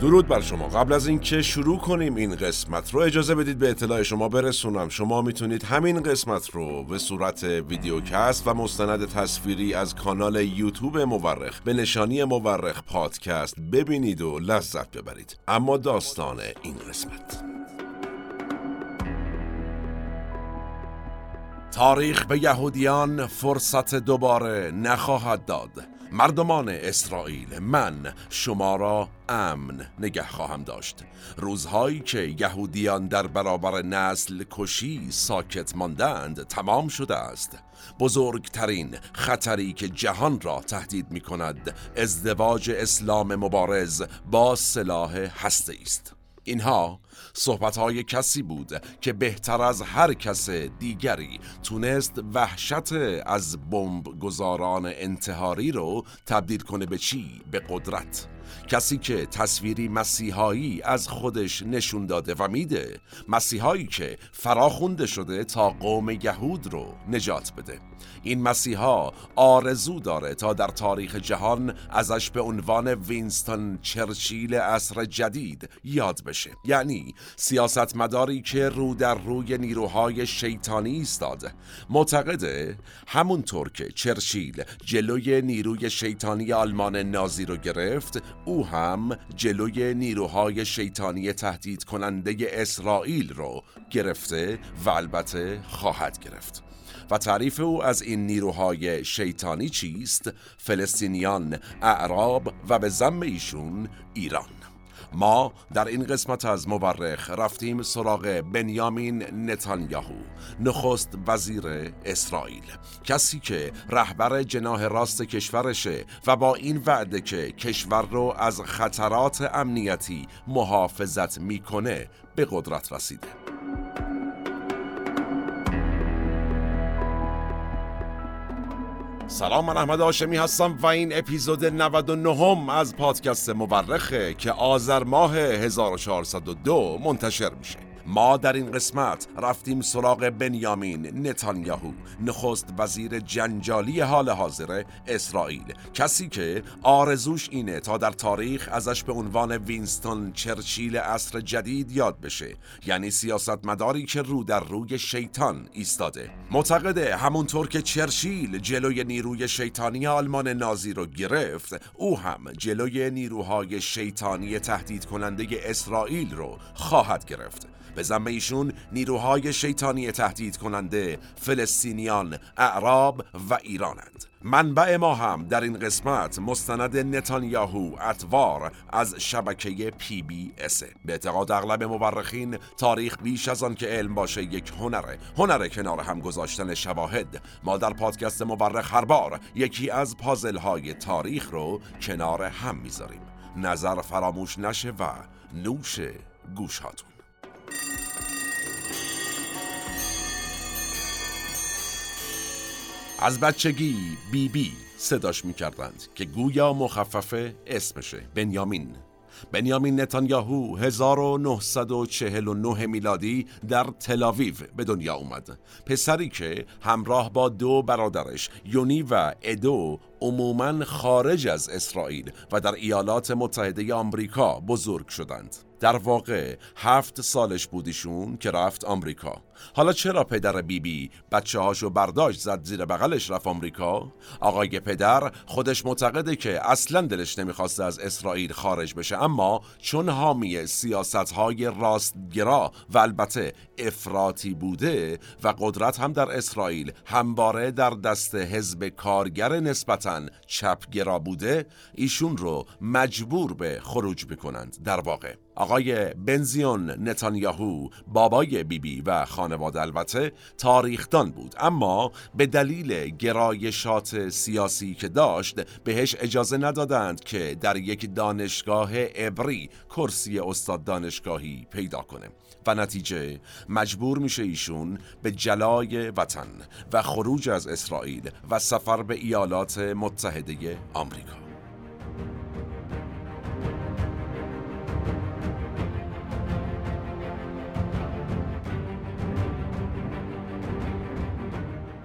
درود بر شما. قبل از اینکه شروع کنیم این قسمت رو اجازه بدید به اطلاع شما برسونم. شما می‌تونید همین قسمت رو به صورت ویدیوکست و مستند تصویری از کانال یوتیوب مورخ به نشانی مورخ پادکست ببینید و لذت ببرید. اما داستان این قسمت. تاریخ به یهودیان فرصت دوباره نخواهد داد. مردمان اسرائیل من شما را امن نگه خواهم داشت. روزهایی که یهودیان در برابر نسل کشی ساکت ماندند تمام شده است. بزرگترین خطری که جهان را تهدید می کند ازدواج اسلام مبارز با سلاح هسته است اینها صحبت های کسی بود که بهتر از هر کس دیگری تونست وحشت از بمب گذاران انتحاری رو تبدیل کنه به چی؟ به قدرت کسی که تصویری مسیحایی از خودش نشون داده و میده مسیحایی که فراخونده شده تا قوم یهود رو نجات بده این مسیحا آرزو داره تا در تاریخ جهان ازش به عنوان وینستون چرچیل عصر جدید یاد بشه. یعنی سیاستمداری که رو در روی نیروهای شیطانی ایستاد. معتقده همونطور که چرچیل جلوی نیروی شیطانی آلمان نازی رو گرفت او هم جلوی نیروهای شیطانی تهدید کننده اسرائیل رو گرفته و البته خواهد گرفت. و تعریف او از این نیروهای شیطانی چیست؟ فلسطینیان، اعراب و به زم ایشون ایران. ما در این قسمت از مورخ رفتیم سراغ بنیامین نتانیاهو نخست وزیر اسرائیل. کسی که رهبر جناه راست کشورشه و با این وعده که کشور رو از خطرات امنیتی محافظت می‌کنه به قدرت رسیده. سلام من احمد آشمی هستم و این اپیزود 99 از پادکست مورخه که آذر ماه 1402 منتشر میشه. ما در این قسمت رفتیم سراغ بنیامین نتانیاهو نخست وزیر جنجالی حال حاضر اسرائیل. کسی که آرزوش اینه تا در تاریخ ازش به عنوان وینستون چرچیل عصر جدید یاد بشه یعنی سیاستمداری که رو در روی شیطان ایستاده. معتقده همونطور که چرچیل جلوی نیروی شیطانی آلمان نازی رو گرفت او هم جلوی نیروهای شیطانی تهدید کننده اسرائیل رو خواهد گرفت. به زم ایشون نیروهای شیطانی تهدید کننده فلسطینیان، اعراب و ایرانند. منبع ما هم در این قسمت مستند نتانیاهو اتوار از شبکه پی بی اسه. به اعتقاد اغلب مورخین تاریخ بیش از آن که علم باشه یک هنره هنر کنار هم گذاشتن شواهد. ما در پادکست مورخ هر بار یکی از پازل های تاریخ رو کنار هم می‌ذاریم. نظر فراموش نشه و نوش گوش هاتون از بچگی بی بی صداش می‌کردند که گویا مخفف اسمشه بنیامین. بنیامین نتانیاهو 1949 میلادی در تلاویو به دنیا اومد. پسری که همراه با دو برادرش یونی و ادو عموما خارج از اسرائیل و در ایالات متحده آمریکا بزرگ شدند. در واقع هفت سالش بودیشون که رفت آمریکا. حالا چرا پدر بیبی بی بچه هاشو برداشت زد زیر بغلش رفت آمریکا؟ آقای پدر خودش معتقده که اصلا دلش نمی‌خواسته از اسرائیل خارج بشه اما چون حامی سیاست های راستگرا و البته افراطی بوده و قدرت هم در اسرائیل همباره در دست حزب کارگر نسبتا چپگرا بوده ایشون رو مجبور به خروج بکنند در واقع آقای بنزیون نتانیاهو بابای بیبی بی و خانواده البته تاریخدان بود. اما به دلیل گرایشات سیاسی که داشت بهش اجازه ندادند که در یک دانشگاه عبری کرسی استاد دانشگاهی پیدا کنه. و نتیجه مجبور میشه ایشون به جلای وطن و خروج از اسرائیل و سفر به ایالات متحده آمریکا.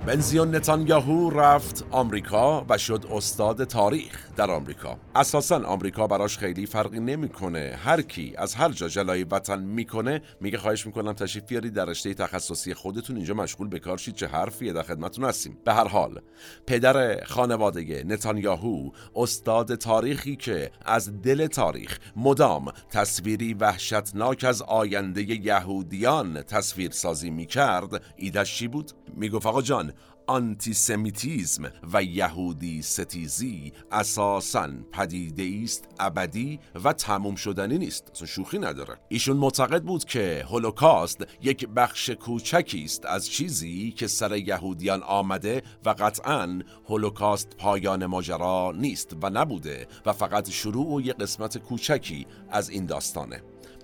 بنزیون نتانیاهو رفت آمریکا و شد استاد تاریخ. در آمریکا. اساسا آمریکا براش خیلی فرقی نمی‌کنه. هر کی از هر جا جلای وطن می‌کنه میگه خواهش می‌کنم تشریف بیارید در رشته تخصصی خودتون. اینجا مشغول به کار شید. چه حرفیه در خدمتتون هستیم. به هر حال پدر خانواده نتانیاهو استاد تاریخی که از دل تاریخ مدام تصویری وحشتناک از آینده یهودیان تصویر سازی می‌کرد ایدش چی بود؟ می‌گفت آقا جان آنتیسمیتیزم و یهودی ستیزی اساساً پدیده است ابدی و تموم شدنی نیست. اصلا شوخی نداره. ایشون معتقد بود که هولوکاست یک بخش کوچکی است از چیزی که سر یهودیان آمده و قطعا هولوکاست پایان ماجرا نیست و نبوده و فقط شروع و یک قسمت کوچکی از این داستانه.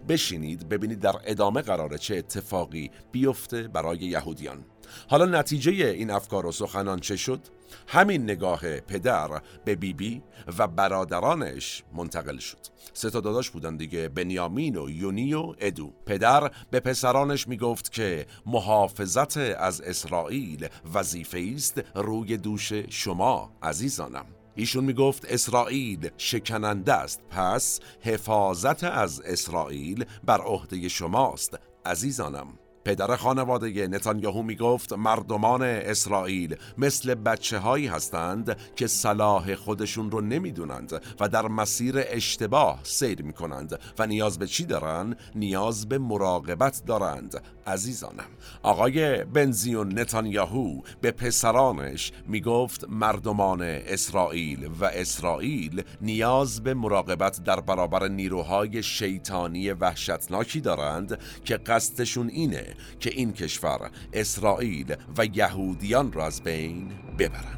بشینید ببینید در ادامه قراره چه اتفاقی بیفته برای یهودیان. حالا نتیجه این افکار و سخنان چه شد؟ همین نگاه پدر به بیبی بی و برادرانش منتقل شد. سه تا داداش بودن دیگه بنیامین و یونی و ادو. پدر به پسرانش می‌گفت که محافظت از اسرائیل وظیفه است روی دوش شما عزیزانم. ایشون می‌گفت اسرائیل شکننده است پس حفاظت از اسرائیل بر عهده شماست عزیزانم. پدر خانواده نتانیاهو می گفت مردمان اسرائیل مثل بچه هایی هستند که صلاح خودشون رو نمی‌دونند و در مسیر اشتباه سیر می کنند و نیاز به چی دارن؟ نیاز به مراقبت دارند عزیزانم آقای بنزیون نتانیاهو به پسرانش می گفت مردمان اسرائیل و اسرائیل نیاز به مراقبت در برابر نیروهای شیطانی وحشتناکی دارند که قصدشون اینه که این کشور اسرائیل و یهودیان را از بین ببرند.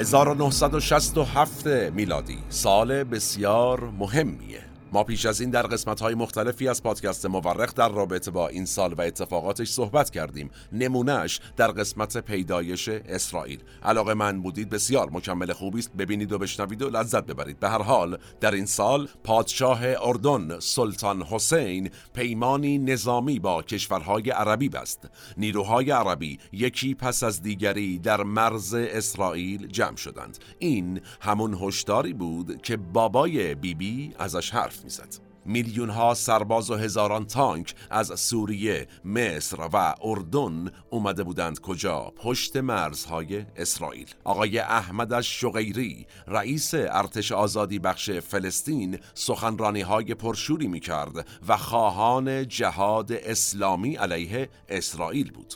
1967 میلادی سال بسیار مهمیه. ما پیش از این در قسمت های مختلفی از پادکست مورخ در رابطه با این سال و اتفاقاتش صحبت کردیم. نمونهش در قسمت پیدایش اسرائیل. علاقه من بودید بسیار مکمل خوبی است. ببینید و بشنوید و لذت ببرید. به هر حال در این سال پادشاه اردن سلطان حسین پیمانی نظامی با کشورهای عربی بست. نیروهای عربی یکی پس از دیگری در مرز اسرائیل جمع شدند. این همون هشداری بود که بابای بیبی بی ازش حرف می‌زد میلیون ها سرباز و هزاران تانک از سوریه، مصر و اردن اومده بودند کجا؟ پشت مرزهای اسرائیل. آقای احمد شغیری رئیس ارتش آزادی بخش فلسطین سخنرانی های پرشوری می کرد و خواهان جهاد اسلامی علیه اسرائیل بود.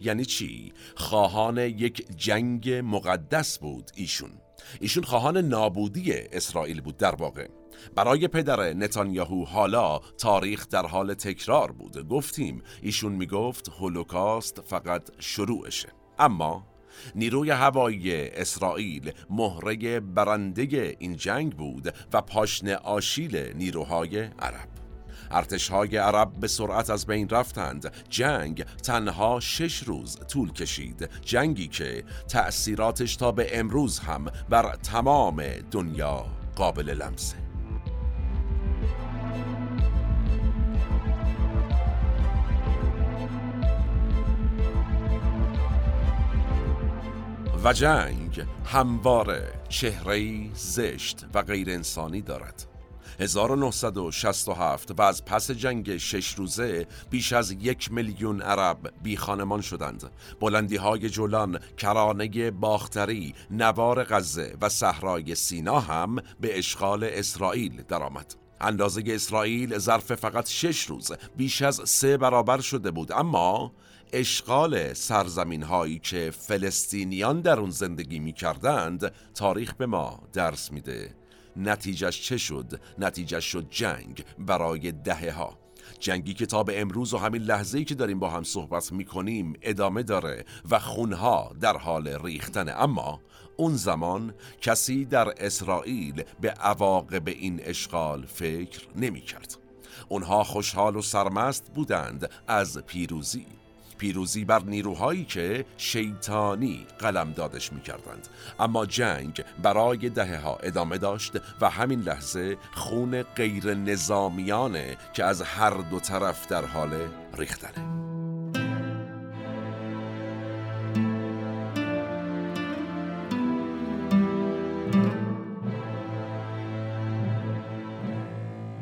یعنی چی؟ خواهان یک جنگ مقدس بود ایشون. ایشون خواهان نابودی اسرائیل بود در واقع برای پدر نتانیاهو حالا تاریخ در حال تکرار بود گفتیم ایشون می‌گفت هولوکاست فقط شروعشه. اما نیروی هوایی اسرائیل مهره برنده این جنگ بود و پاشن آشیل نیروهای عرب. ارتشهای عرب به سرعت از بین رفتند. جنگ تنها شش روز طول کشید. جنگی که تأثیراتش تا به امروز هم بر تمام دنیا قابل لمسه. و جنگ همواره چهره زشت و غیر انسانی دارد. 1967 و از پس جنگ شش روزه بیش از یک میلیون عرب بی خانمان شدند. بلندی های جولان کرانه باختری نوار غزه و صحرای سینا هم به اشغال اسرائیل درآمد. اندازه اسرائیل ظرف فقط شش روز بیش از سه برابر شده بود. اما اشغال سرزمین هایی که فلسطینیان در اون زندگی می کردند تاریخ به ما درس میده. نتیجهش چه شد؟ نتیجهش شد جنگ برای دهه ها جنگی که تا به امروز و همین لحظه‌ای که داریم با هم صحبت می‌کنیم ادامه داره و خونها در حال ریختن اما اون زمان کسی در اسرائیل به عواقب این اشغال فکر نمی کرد. اونها خوشحال و سرمست بودند از پیروزی پیروزی بر نیروهایی که شیطانی قلم دادش می کردند. اما جنگ برای دهه ها ادامه داشت و همین لحظه خون غیر نظامیانه که از هر دو طرف در حال ریختنه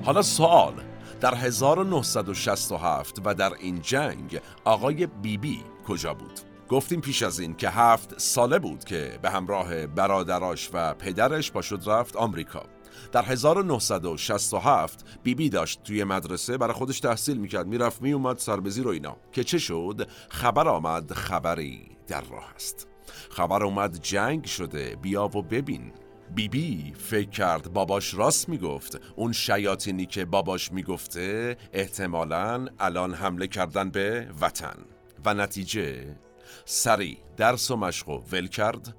حالا سوال. در 1967 و در این جنگ آقای بیبی بی کجا بود؟ گفتیم پیش از این که هفت ساله بود که به همراه برادراش و پدرش با شد رفت آمریکا. در 1967 بیبی بی داشت توی مدرسه برای خودش تحصیل می‌کرد می‌رفت میومد سربزی رو اینا. که چه شد؟ خبر آمد خبری در راه است. خبر اومد جنگ شده بیا و ببین بیبی بی فکر کرد باباش راست می‌گفت. اون شیاطینی که باباش می‌گفته احتمالا الان حمله کردن به وطن. و نتیجه سری درس و مشق و ول کرد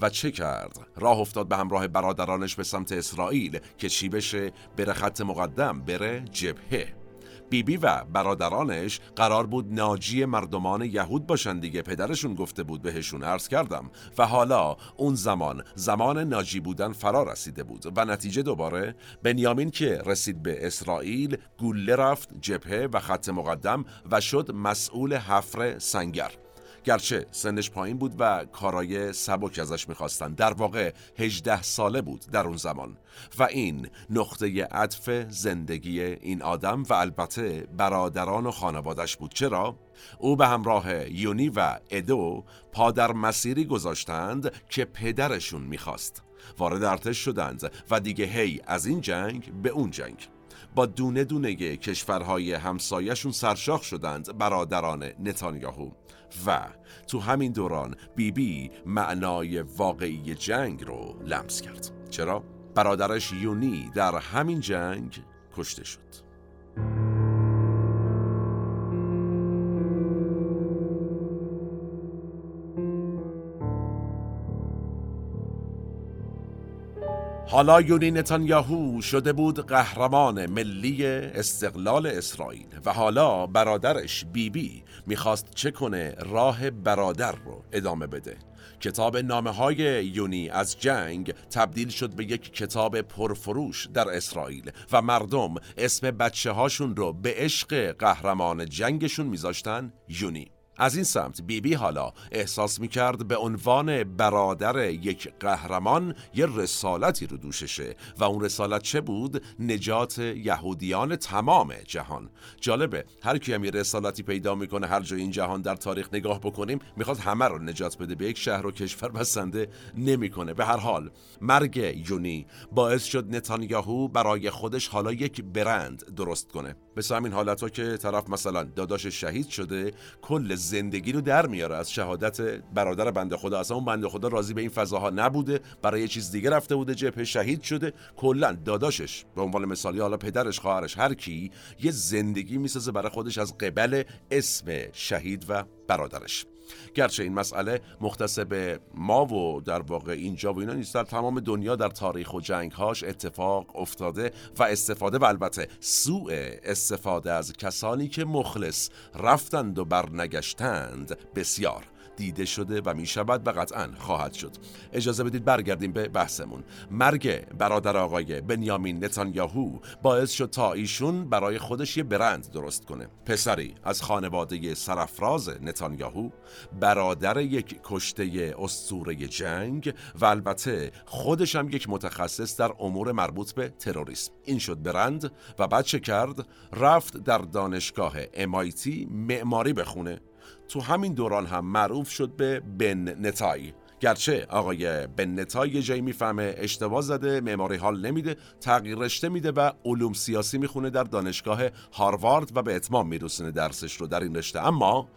و چه کرد؟ راه افتاد به همراه برادرانش به سمت اسرائیل که چی بشه؟ بره خط مقدم بره جبهه. بیبی بی و برادرانش قرار بود ناجی مردمان یهود باشن دیگه. پدرشون گفته بود بهشون عرض کردم. و حالا اون زمان زمان ناجی بودن فرا رسیده بود. و نتیجه دوباره بنیامین که رسید به اسرائیل گوله رفت جبهه و خط مقدم و شد مسئول حفر سنگر. گرچه سنش پایین بود و کارای سبک ازش می‌خواستن. در واقع 18 ساله بود در اون زمان. و این نقطه عطف زندگی این آدم و البته برادران و خانوادش بود. چرا؟ او به همراه یونی و ادو پا در مسیری گذاشتند که پدرشون می‌خواست. وارد ارتش شدند و دیگه هی از این جنگ به اون جنگ. با دونه دونه کشورهای همسایشون سرشاخ شدند برادران نتانیاهو. و تو همین دوران بیبی بی معنای واقعی جنگ رو لمس کرد چرا؟ برادرش یونی در همین جنگ کشته شد حالا یونی نتانیاهو شده بود قهرمان ملی استقلال اسرائیل و حالا برادرش بیبی بی می‌خواست چه کنه راه برادر رو ادامه بده. کتاب نامه های یونی از جنگ تبدیل شد به یک کتاب پرفروش در اسرائیل و مردم اسم بچه هاشون رو به عشق قهرمان جنگشون میذاشتن یونی. از این سمت بیبی بی حالا احساس می کرد به عنوان برادر یک قهرمان یه رسالتی رو دوششه و اون رسالت چه بود؟ نجات یهودیان تمام جهان. جالبه هر کی هم یه رسالتی پیدا می‌کنه هر جای این جهان در تاریخ نگاه بکنیم می‌خواد همه رو نجات بده به یک شهر و کشور بسنده نمی‌کنه. به هر حال مرگ یونی باعث شد نتانیاهو برای خودش حالا یک برند درست کنه. به همین حالت ها که طرف مثلا داداش شهید شده کل زندگی رو در میاره. از شهادت برادر بنده خدا. اصلا اون بنده خدا راضی به این فضاها نبوده. برای یه چیز دیگه رفته بوده جبهه شهید شده. کلا داداشش به عنوان مثالی حالا پدرش خواهرش هر کی یه زندگی می‌سازه برای خودش از قبل اسم شهید و برادرش. گرچه این مسئله مختص به ما و در واقع اینجا و اینا نیست در تمام دنیا در تاریخ و جنگهاش اتفاق افتاده و استفاده و البته سوء استفاده از کسانی که مخلص رفتند و برنگشتند بسیار. دیده شده و می شود و قطعا خواهد شد. اجازه بدید برگردیم به بحثمون. مرگ برادر آقای بنیامین نتانیاهو باعث شد تا ایشون برای خودش یه برند درست کنه. پسری از خانواده سرفراز نتانیاهو برادر یک کشته اسطوره جنگ و البته خودش هم یک متخصص در امور مربوط به تروریسم. این شد برند و بعد کرد؟ رفت در دانشگاه MIT معماری بخونه. تو همین دوران هم معروف شد به بن نتای. گرچه آقای بن نتای یه جایی می‌فهمه اشتباه زده معماری حال نمیده تغییر رشته میده و علوم سیاسی می‌خونه در دانشگاه هاروارد و به اتمام میرسونه درسش رو در این رشته. اما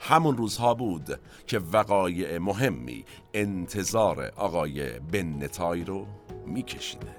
همون روزها بود که وقایع مهمی انتظار آقای بن نتای رو میکشیده.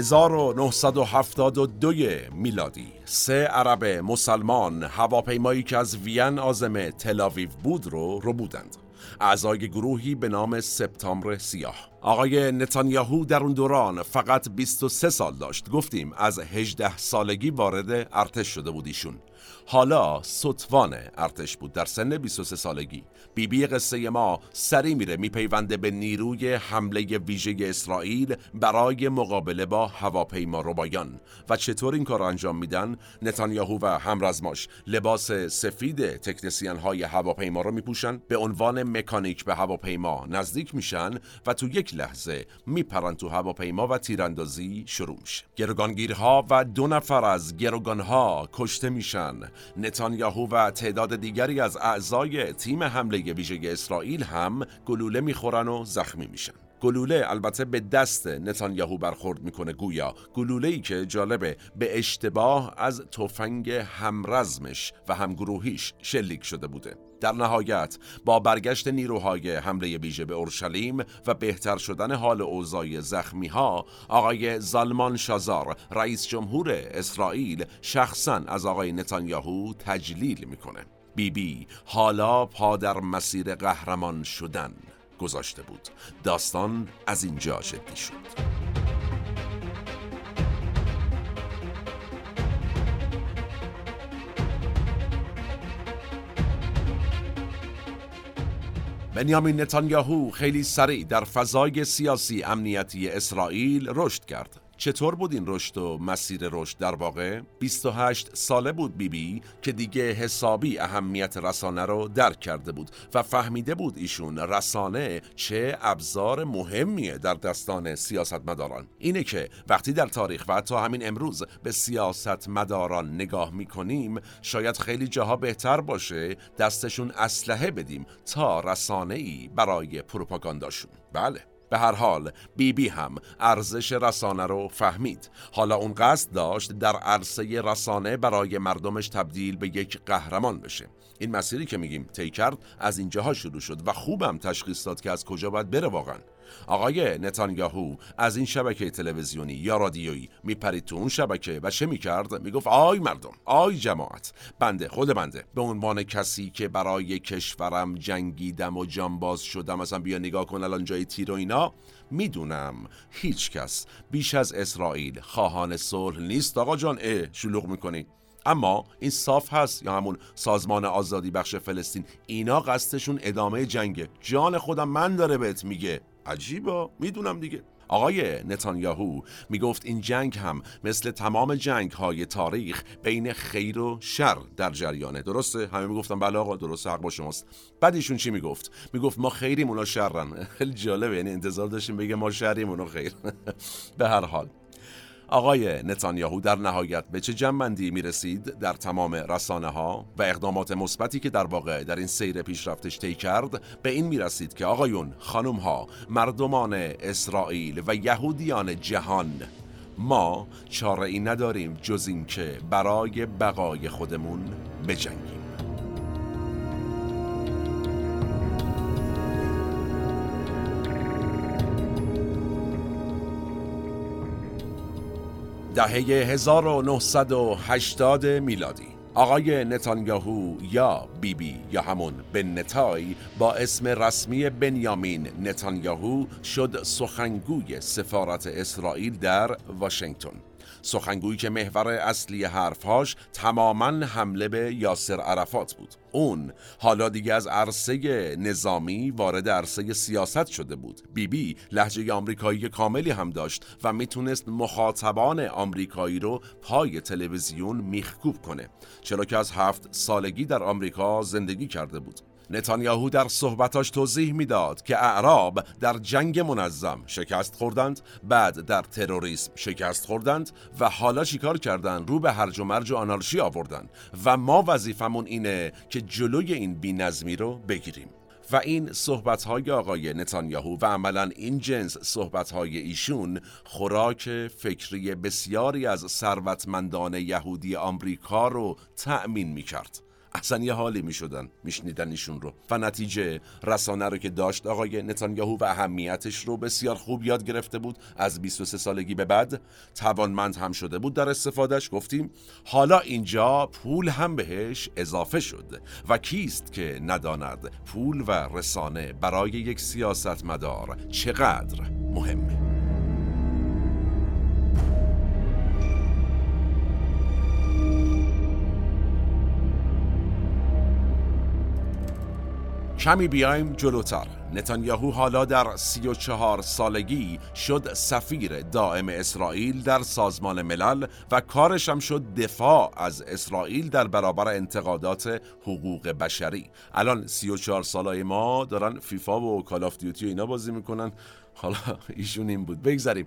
1972 میلادی. سه عرب مسلمان هواپیمایی که از وین آزم تلاویو بود رو رو بودند. اعضای گروهی به نام سپتامبر سیاه. آقای نتانیاهو در اون دوران فقط 23 سال داشت. گفتیم از 18 سالگی وارد ارتش شده بود ایشون. حالا ستوان ارتش بود در سن 23 سالگی. بیبی بی قصه ما سری میره میپیونده به نیروی حمله ویژه اسرائیل برای مقابله با هواپیما ربایان و چطور این کار انجام میدن؟ نتانیاهو و همرزماش لباس سفید تکنسیان های هواپیما رو میپوشن به عنوان مکانیک به هواپیما نزدیک میشن و تو یک لحظه میپرن تو هواپیما و تیراندازی شروع میشه. گروگانگیرها و دو نفر از گروگانها کشته میشن. نتانیاهو و تعداد دیگری از اعضای تیم حمله ویژه اسرائیل هم گلوله می‌خورن و زخمی میشن. گلوله البته به دست نتانیاهو برخورد می‌کنه گویا. گلوله ای که جالبه به اشتباه از تفنگ همرزمش و همگروهیش شلیک شده بوده. در نهایت با برگشت نیروهای حمله ویژه به اورشلیم و بهتر شدن حال اوضاع زخمی ها آقای زالمان شازار رئیس جمهور اسرائیل شخصا از آقای نتانیاهو تجلیل می‌کنه. بیبی بی حالا پا در مسیر قهرمان شدن گذاشته بود. داستان از اینجا جدی شد. بنیامین نتانیاهو خیلی سریع در فضای سیاسی امنیتی اسرائیل رشد کرد. چطور بود این رشد و مسیر رشد در واقع؟ 28 ساله بود بیبی بی که دیگه حسابی اهمیت رسانه رو درک کرده بود و فهمیده بود ایشون رسانه چه ابزار مهمیه در دستان سیاستمداران. اینه که وقتی در تاریخ و حتی همین امروز به سیاستمداران نگاه می‌کنیم شاید خیلی جاها بهتر باشه دستشون اسلحه بدیم تا رسانه ای برای پروپاگانداشون. بله. به هر حال بیبی بی هم ارزش رسانه رو فهمید. حالا اون قصد داشت در عرصه رسانه برای مردمش تبدیل به یک قهرمان بشه. این مسیری که میگیم طی کرد از اینجاها شروع شد و خوبم تشخیص داد که از کجا باید بره واقعا. آقای نتانیاهو از این شبکه تلویزیونی یا رادیویی میپرید تو اون شبکه و چه می‌کرد؟ می‌گفت آی مردم آی جماعت بنده خود بنده. به عنوان کسی که برای کشورم جنگیدم و جانباز شدم مثلا بیا نگاه کن الان جای تیر و اینا می‌دونم هیچ کس بیش از اسرائیل خواهان صلح نیست. آقا جان اه شلوغ می‌کنی. اما این صاف هست یا همون سازمان آزادی بخش فلسطین اینا قصدشون ادامه جنگه. جان خودم من داره بهت میگه. عجیبا می‌دونم دیگه. آقای نتانیاهو می‌گفت این جنگ هم مثل تمام جنگ های تاریخ بین خیر و شر در جریانه. درسته؟ همه می‌گفتن بله آقا درسته حق با شماست. بعد ایشون چی می‌گفت؟ می‌گفت ما خیریم اونا شرن. خیلی جالبه یعنی انتظار داشتیم بگه ما شریم اونا خیر. به هر حال. آقای نتانیاهو در نهایت به چه جنبندی می رسید در تمام رسانه ها و اقدامات مثبتی که در واقع در این سیر پیشرفتش طی کرد به این می رسید که آقایون خانم ها مردمان اسرائیل و یهودیان جهان ما چاره ای نداریم جز اینکه برای بقای خودمون بجنگیم. دهه 1980 میلادی. آقای نتانیاهو یا بیبی بی یا همون بن نتای با اسم رسمی بنیامین نتانیاهو شد سخنگوی سفارت اسرائیل در واشنگتن. سخنگویی که محور اصلی حرفهاش تماما حمله به یاسر عرفات بود. اون حالا دیگه از عرصه نظامی وارد عرصه سیاست شده بود. بیبی بی لحجه آمریکایی کاملی هم داشت و می‌تونست مخاطبان آمریکایی رو پای تلویزیون میخکوب کنه چرا که از هفت سالگی در آمریکا زندگی کرده بود. نتانیاهو در صحبتاش توضیح می‌داد که اعراب در جنگ منظم شکست خوردند بعد در تروریسم شکست خوردند و حالا چیکار کردند رو به هرج و مرج و آنارشی آوردن. و ما وظیفمون اینه که جلوی این بینظمی رو بگیریم. و این صحبت های آقای نتانیاهو و عملا این جنس صحبت های ایشون خوراک فکری بسیاری از ثروتمندان یهودی آمریکا رو تأمین می کرد اصلا یه حالی می‌شدن میشنیدن ایشون رو. و نتیجه رسانه رو که داشت آقای نتانیاهو و اهمیتش رو بسیار خوب یاد گرفته بود. از 23 سالگی به بعد توانمند هم شده بود در استفادهش گفتیم حالا اینجا پول هم بهش اضافه شد. و کیست که نداند پول و رسانه برای یک سیاستمدار چقدر مهمه؟ کمی بیایم جلوتر. نتانیاهو حالا در سی و چهار سالگی شد سفیر دائم اسرائیل در سازمان ملل و کارش هم شد دفاع از اسرائیل در برابر انتقادات حقوق بشری. الان سی و چهار سالای ما دارن فیفا و کالاف دیوتی و اینا بازی می‌کنن. حالا ایشون این بود. بگذاریم.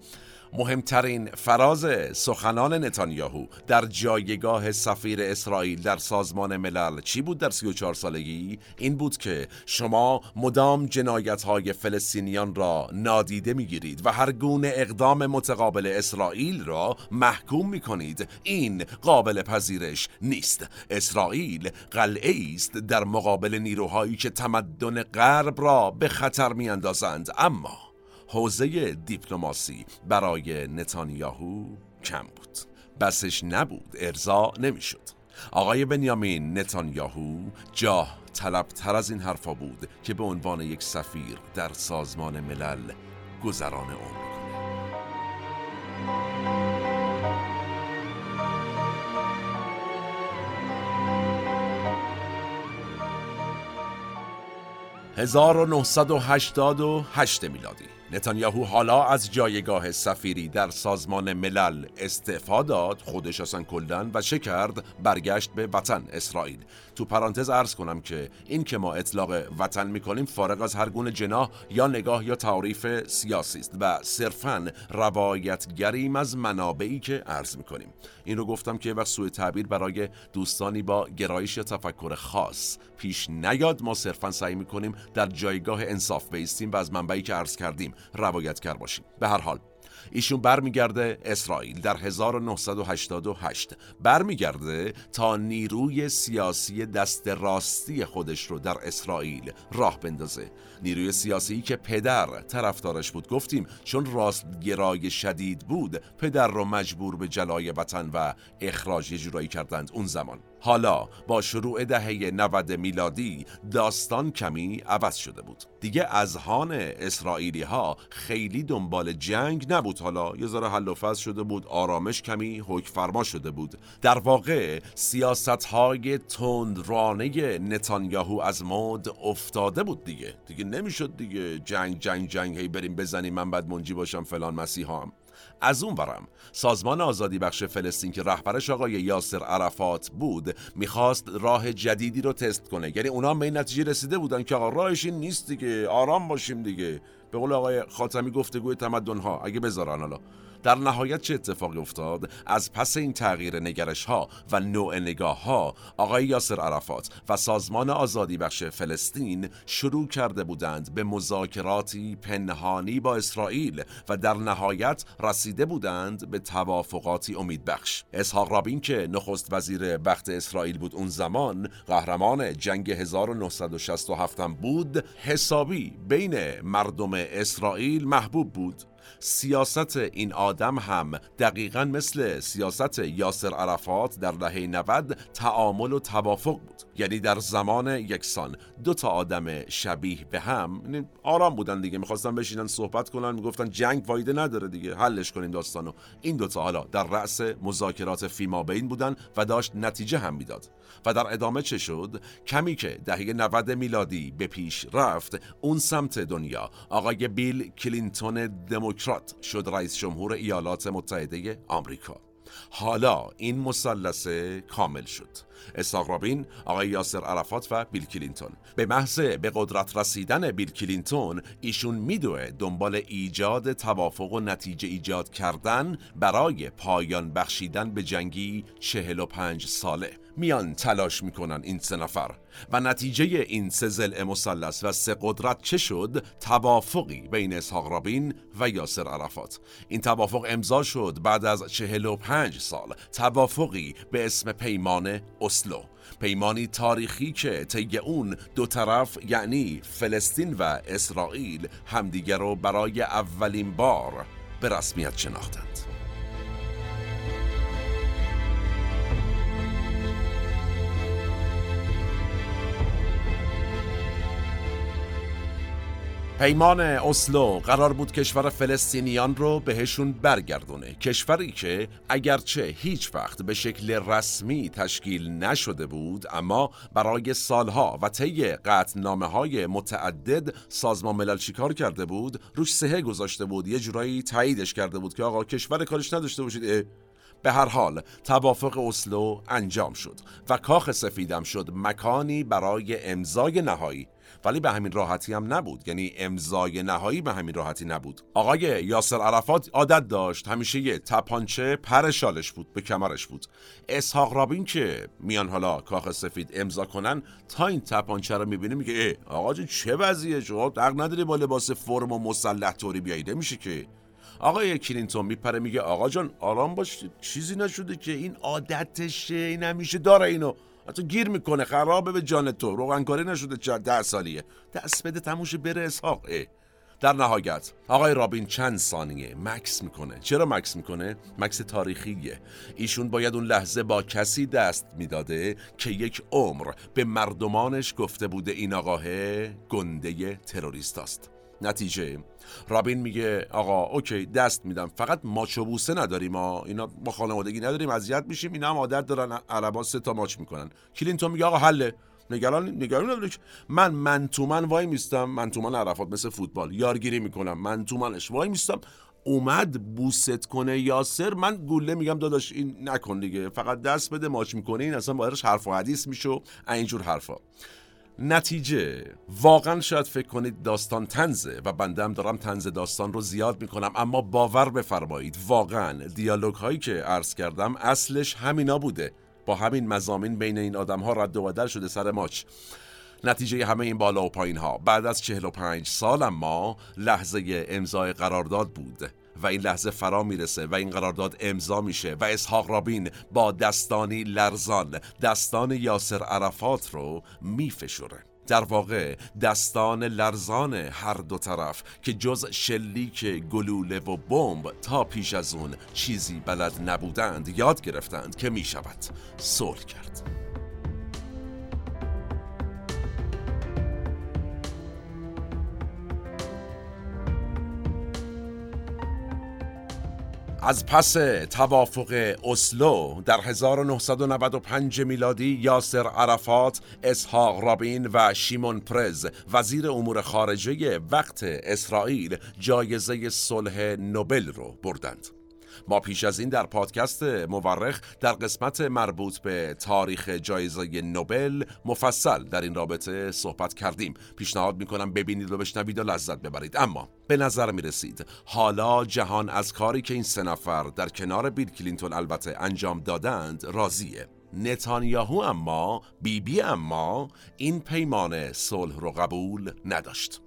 مهمترین فراز سخنان نتانیاهو در جایگاه سفیر اسرائیل در سازمان ملل چی بود در 34 سالگی؟ این بود که شما مدام جنایت های فلسطینیان را نادیده می‌گیرید و هر گونه اقدام متقابل اسرائیل را محکوم می کنید این قابل پذیرش نیست. اسرائیل قلعه است در مقابل نیروهایی که تمدن غرب را به خطر می اندازند اما حوزه دیپلماسی برای نتانیاهو کم بود. بسش نبود ارضا نمی‌شد. آقای بنیامین نتانیاهو جاه طلبتر از این حرفا بود که به عنوان یک سفیر در سازمان ملل گذران عمر 1988 میلادی. نتانیاهو حالا از جایگاه سفیری در سازمان ملل استعفا داد خودش اصلا کلن و چه کرد؟ برگشت به وطن اسرائیل. تو پرانتز ارز کنم که این که ما اطلاق وطن می‌کنیم فارغ از هر گونه جناح یا نگاه یا تعریف سیاسی است و صرفا روایتگریم از منابعی که عرض می‌کنیم. این رو گفتم که وقت سوء تعبیر برای دوستانی با گرایش یا تفکر خاص پیش نیاد. ما صرفا سعی می‌کنیم در جایگاه انصاف بیستیم و از منبعی که عرض کردیم روایتگر باشیم. به هر حال ایشون برمیگرده اسرائیل در 1988 برمیگرده تا نیروی سیاسی دست راستی خودش رو در اسرائیل راه بندازه. نیروی سیاسی که پدر طرفدارش بود. گفتیم چون راستگرای شدید بود پدر رو مجبور به جلای وطن و اخراج جورایی کردند اون زمان. حالا با شروع دهه 90 میلادی داستان کمی عوض شده بود. دیگه اذهان اسرائیلی ها خیلی دنبال جنگ نبود. حالا یه ذره حل و فصل شده بود آرامش کمی حکم فرما شده بود. در واقع سیاست های تندرانه نتانیاهو از مد افتاده بود دیگه. دیگه نمی‌شد دیگه جنگ جنگ جنگ هی بریم بزنیم من بعد منجی باشم فلان مسیحام از اون برم سازمان آزادی بخش فلسطین که رهبرش آقای یاسر عرفات بود می‌خواست راه جدیدی رو تست کنه. یعنی اونا به این نتیجه رسیده بودن که آقا راهش این نیست دیگه آرام باشیم دیگه. به قول آقای خاتمی گفتگوی تمدن ها اگه بذارن حالا. در نهایت چه اتفاقی افتاد؟ از پس این تغییر نگرش ها و نوع نگاه ها آقای یاسر عرفات و سازمان آزادی بخش فلسطین شروع کرده بودند به مذاکراتی پنهانی با اسرائیل و در نهایت رسیده بودند به توافقاتی امیدبخش اسحاق رابین که نخست وزیر وقت اسرائیل بود اون زمان قهرمان جنگ 1967 بود حسابی بین مردم اسرائیل محبوب بود. سیاست این آدم هم دقیقا مثل سیاست یاسر عرفات در دهه 90 تعامل و توافق بود. یعنی در زمان یکسان. دو تا آدم شبیه به هم یعنی آرام بودن دیگه. می‌خواستن بشینن صحبت کنن می‌گفتن جنگ فایده نداره دیگه. حلش کنین داستانو. این دوتا حالا در رأس مذاکرات فیما بین بودن و داشت نتیجه هم می‌داد. و در ادامه چه شد؟ کمی که دهه 90 میلادی به پیش رفت اون سمت دنیا. آقای بیل کلینتون دموکرات شد رئیس جمهور ایالات متحده آمریکا. حالا این مثلثه کامل شد. اسحاق رابین، آقای یاسر عرفات و بیل کلینتون. به محض به قدرت رسیدن بیل کلینتون ایشون میدوه دنبال ایجاد توافق و نتیجه ایجاد کردن برای پایان بخشیدن به جنگی 45 ساله. میان تلاش می‌کنن این سه نفر. و نتیجه این سه زل مثلث و سه قدرت چه شد؟ توافقی بین اسحاق رابین و یاسر عرفات. این توافق امضا شد بعد از 45 سال. توافقی به اسم پیمان اسلو. پیمانی تاریخی که طی اون دو طرف یعنی فلسطین و اسرائیل همدیگر رو برای اولین بار به رسمیت شناختند. پیمان اسلو قرار بود کشور فلسطینیان رو بهشون برگردونه. کشوری که اگرچه هیچ وقت به شکل رسمی تشکیل نشده بود اما برای سالها و طی قطعنامه های متعدد سازمان ملل چیکار کرده بود؟ روش سهه گذاشته بود یه جورایی تاییدش کرده بود که آقا کشور کارش نداشته باشید. به هر حال توافق اسلو انجام شد و کاخ سفیدم شد مکانی برای امضای نهایی. ولی به همین راحتی هم نبود. یعنی امضای نهایی به همین راحتی نبود. آقای یاسر عرفات عادت داشت. همیشه یه تپانچه پر شالش بود به کمرش بود. اسحاق رابین که میان حالا کاخ سفید امضا کنن تا این تپانچه رو می‌بینه میگه ای آقا چه وضعیه؟ شما دق نداری با لباس فرم و مسلح طوری بیایید میشه که. آقای کلینتون میپره میگه آقا جان آرام باش چیزی نشده که این عادتشه این همیشه داره اینو. حتی گیر می‌کنه خرابه به جان تو. روغنکاری نشده چه ده سالیه دست بده تموش بره اسحاق در نهایت آقای رابین چند ثانیه مکس می‌کنه. چرا مکس می‌کنه؟ مکس تاریخیه. ایشون باید اون لحظه با کسی دست می‌داده که یک عمر به مردمانش گفته بوده این آقاه گنده تروریست است. نتیجه رابین میگه آقا اوکی دست میدم. فقط ماچو بوسه نداریم ما اینا با خانوادگی نداریم اذیت میشیم. اینا هم عادت دارن عربا سه تا ماچ می‌کنن. کلینتون میگه آقا حله. نگران نگران نداره من من تومن وای میستم. من عرفات مثل فوتبال. یارگیری می‌کنم. من تومنش وای میستم. اومد بوست کنه یاسر. من گوله میگم داداش این نکن دیگه. فقط دست بده ماچ می‌کنه. این اصلا باهرش حرف و حدیث میشه و اینجور حرفا. نتیجه. واقعا شاید فکر کنید داستان تنزه و بنده هم دارم تنز داستان رو زیاد می‌کنم اما باور بفرمایید واقعا دیالوگ هایی که عرض کردم اصلش همینا بوده. با همین مزامین بین این آدم ها رد و بدل شده سر ماچ. نتیجه همه این بالا و پایین ها بعد از 45 سال اما لحظه امضای قرارداد بود. و این لحظه فرا می‌رسه و این قرارداد امضا میشه و اسحاق رابین با دستانی لرزان دستان یاسر عرفات رو میفشوره. در واقع دستان لرزان هر دو طرف که جز شلیک گلوله و بمب تا پیش از اون چیزی بلد نبودند یاد گرفتند که می‌شود صلح کرد. از پس توافق اسلو در 1995 میلادی یاسر عرفات، اسحاق رابین و شیمون پرز وزیر امور خارجه وقت اسرائیل جایزه صلح نوبل رو بردند. ما پیش از این در پادکست مورخ در قسمت مربوط به تاریخ جایزه نوبل مفصل در این رابطه صحبت کردیم پیشنهاد می‌کنم ببینید و بشنوید و لذت ببرید اما به نظر می رسید حالا جهان از کاری که این سه نفر در کنار بیل کلینتون البته انجام دادند راضیه. نتانیاهو اما بیبی بی اما این پیمان صلح رو قبول نداشت.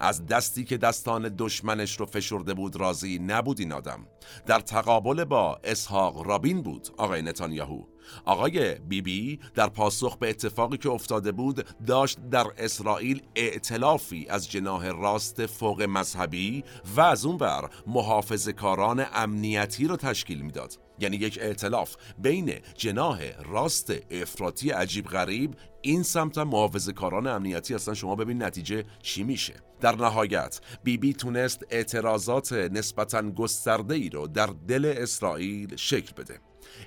از دستی که دستان دشمنش رو فشرده بود راضی نبود این آدم. در تقابل با اسحاق رابین بود آقای نتانیاهو. آقای بیبی بی در پاسخ به اتفاقی که افتاده بود داشت در اسرائیل ائتلافی از جناه راست فوق مذهبی و از اون بر محافظ کاران امنیتی رو تشکیل می‌داد. یعنی یک ائتلاف بین جناه راست افراطی عجیب غریب این سمت محافظ کاران امنیتی هستن. شما ببین نتیجه چی میشه. در نهایت بیبی بی تونست اعتراضات نسبتا گسترده ای رو در دل اسرائیل شکل بده.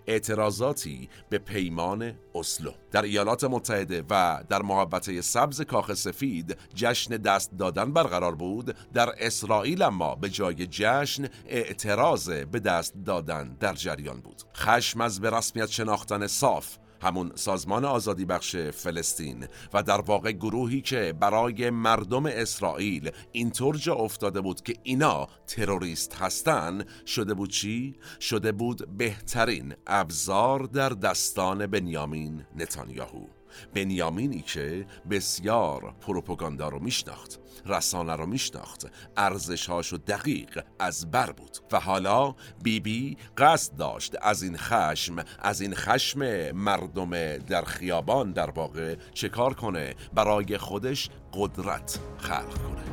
اعتراضاتی به پیمان اسلو. در ایالات متحده و در محبته سبز کاخ سفید جشن دست دادن برقرار بود. در اسرائیل اما به جای جشن اعتراض به دست دادن در جریان بود. خشم از به رسمیت شناختن صاف همون سازمان آزادی بخش فلسطین و در واقع گروهی که برای مردم اسرائیل اینطور جا افتاده بود که اینا تروریست هستن شده بود چی؟ شده بود بهترین ابزار در دستان بنیامین نتانیاهو بنیامینی که بسیار پروپاگاندا رو میشناخت رسانه رو میشناخت ارزشهاشو دقیق از بر بود. و حالا بیبی بی قصد داشت از این خشم از این خشم مردم در خیابان در واقع چه کار کنه؟ برای خودش قدرت خلق کنه.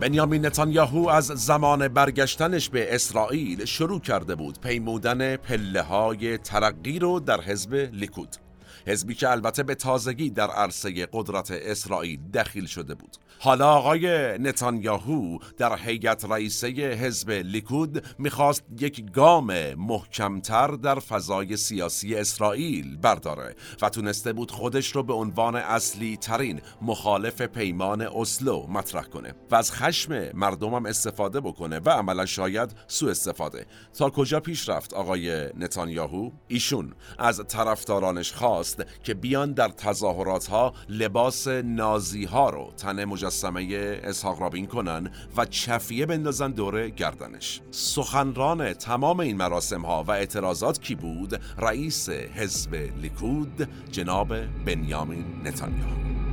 بنیامین نتانیاهو از زمان برگشتنش به اسرائیل شروع کرده بود پیمودن پله های ترقی رو در حزب لیکود. حزبی که البته به تازگی در عرصه قدرت اسرائیل دخیل شده بود. حالا آقای نتانیاهو در هیئت رئیسه حزب لیکود می‌خواست یک گام محکمتر در فضای سیاسی اسرائیل برداره و تونسته بود خودش رو به عنوان اصلی ترین مخالف پیمان اسلو مطرح کنه و از خشم مردمم استفاده بکنه و عملا شاید سوء استفاده. تا کجا پیش رفت آقای نتانیاهو؟ ایشون از طرفدارانش خواست که بیان در تظاهرات ها لباس نازی ها رو تن مجسمه اسحاق رابین کنن و چفیه بندازن دور گردنش. سخنران تمام این مراسم ها و اعتراضات کی بود؟ رئیس حزب لیکود جناب بنیامین نتانیاهو.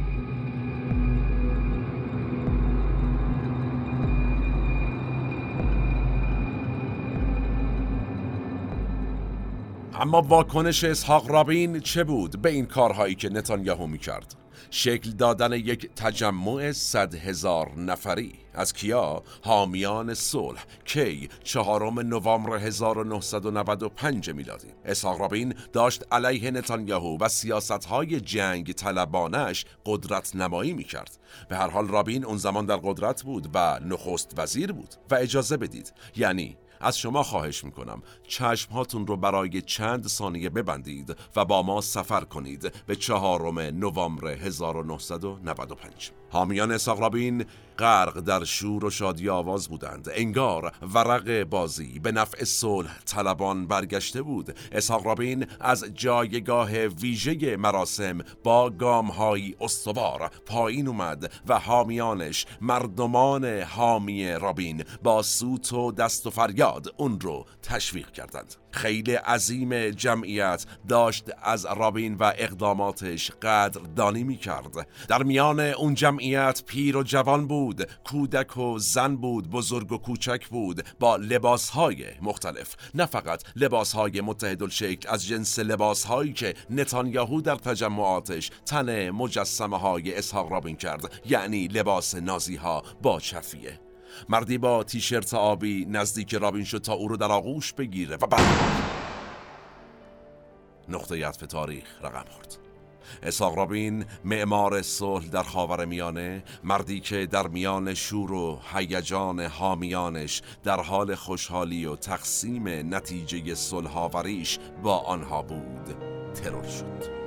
اما واکنش اسحاق رابین چه بود به این کارهایی که نتانیاهو می‌کرد؟ شکل دادن یک تجمع صد هزار نفری. از کیا؟ حامیان صلح. کی؟ چهارم نوامبر 1995 میلادی. اسحاق رابین داشت علیه نتانیاهو و سیاست های جنگ طلبانش قدرت نمایی می کرد به هر حال رابین اون زمان در قدرت بود و نخست وزیر بود. و اجازه بدید یعنی از شما خواهش می‌کنم. چشمهاتون رو برای چند ثانیه ببندید و با ما سفر کنید به چهارم نوامبر 1995 حامیان رابین غرق در شور و شادی آواز بودند. انگار ورق بازی به نفع صلح طلبان برگشته بود. اسحاق رابین از جایگاه ویژه مراسم با گامهایی استوار پایین اومد و حامیانش مردمان حامی رابین با سوت و دست و فریاد اون رو تشویق کردند. خیلی عظیم جمعیت داشت از رابین و اقداماتش قدردانی می کرد در میان اون جمعیت پیر و جوان بود کودک و زن بود بزرگ و کوچک بود با لباسهای مختلف. نه فقط لباسهای متحد الشکل از جنس لباسهایی که نتانیاهو در تجمعاتش تن مجسمه های اسحاق رابین کرد یعنی لباس نازی ها با چفیه مردی با تیشرت آبی نزدیک رابین شد تا او رو در آغوش بگیره و بعد نقطه عطف تاریخ رقم خورد. اساق رابین معمار صلح در خاور میانه مردی که در میان شور و هیجان حامیانش در حال خوشحالی و تقسیم نتیجه صلحآوریش با آنها بود. ترور شد.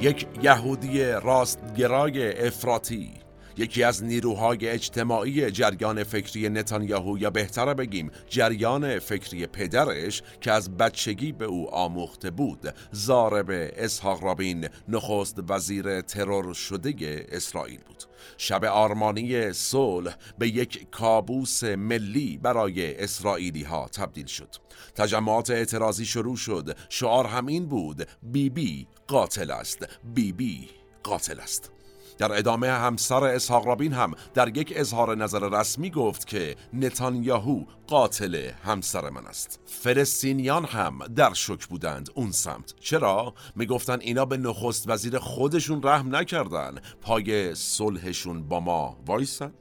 یک یهودی راستگرای افراطی یکی از نیروهای اجتماعی جریان فکری نتانیاهو یا بهتره بگیم جریان فکری پدرش که از بچگی به او آموخته بود. زارب اسحاق رابین نخست وزیر ترور شده اسرائیل بود. شب آرمانی صلح به یک کابوس ملی برای اسرائیلی ها تبدیل شد. تجمعات اعتراضی شروع شد. شعار همین بود بیبی بی قاتل است. بیبی بی قاتل است. در ادامه همسر اسحاق رابین هم در یک اظهار نظر رسمی گفت که نتانیاهو قاتل همسر من است. فلسطینیان هم در شک بودند اون سمت. چرا؟ می‌گفتن اینا به نخست وزیر خودشون رحم نکردن. پای صلحشون با ما وایسن.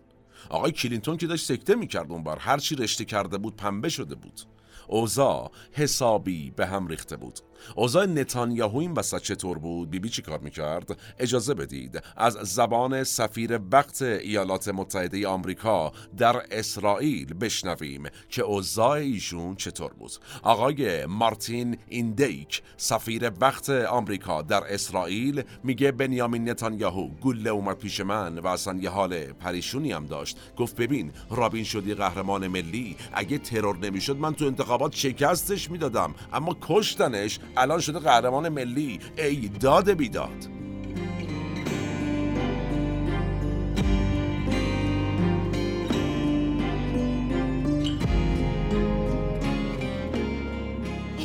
آقای کلینتون که داشت سکته می‌کرد بار هرچی رشته کرده بود پنبه شده بود. اوزا حسابی به هم ریخته بود. اوضاع نتانیاهو این وسط چطور بود؟ بیبی چی کار می‌کرد؟ اجازه بدید. از زبان سفیر وقت ایالات متحده آمریکا در اسرائیل بشنویم که اوضاع ایشون چطور بود. آقای مارتین ایندیک سفیر وقت آمریکا در اسرائیل میگه بنیامین نتانیاهو گله اومد پیش من و اصلا یه حال پریشونی هم داشت. گفت ببین رابین شدی قهرمان ملی اگه ترور نمی‌شد من تو انتخابات شکستش می‌دادم اما کشتنش الان شده قهرمان ملی ای داد بیداد.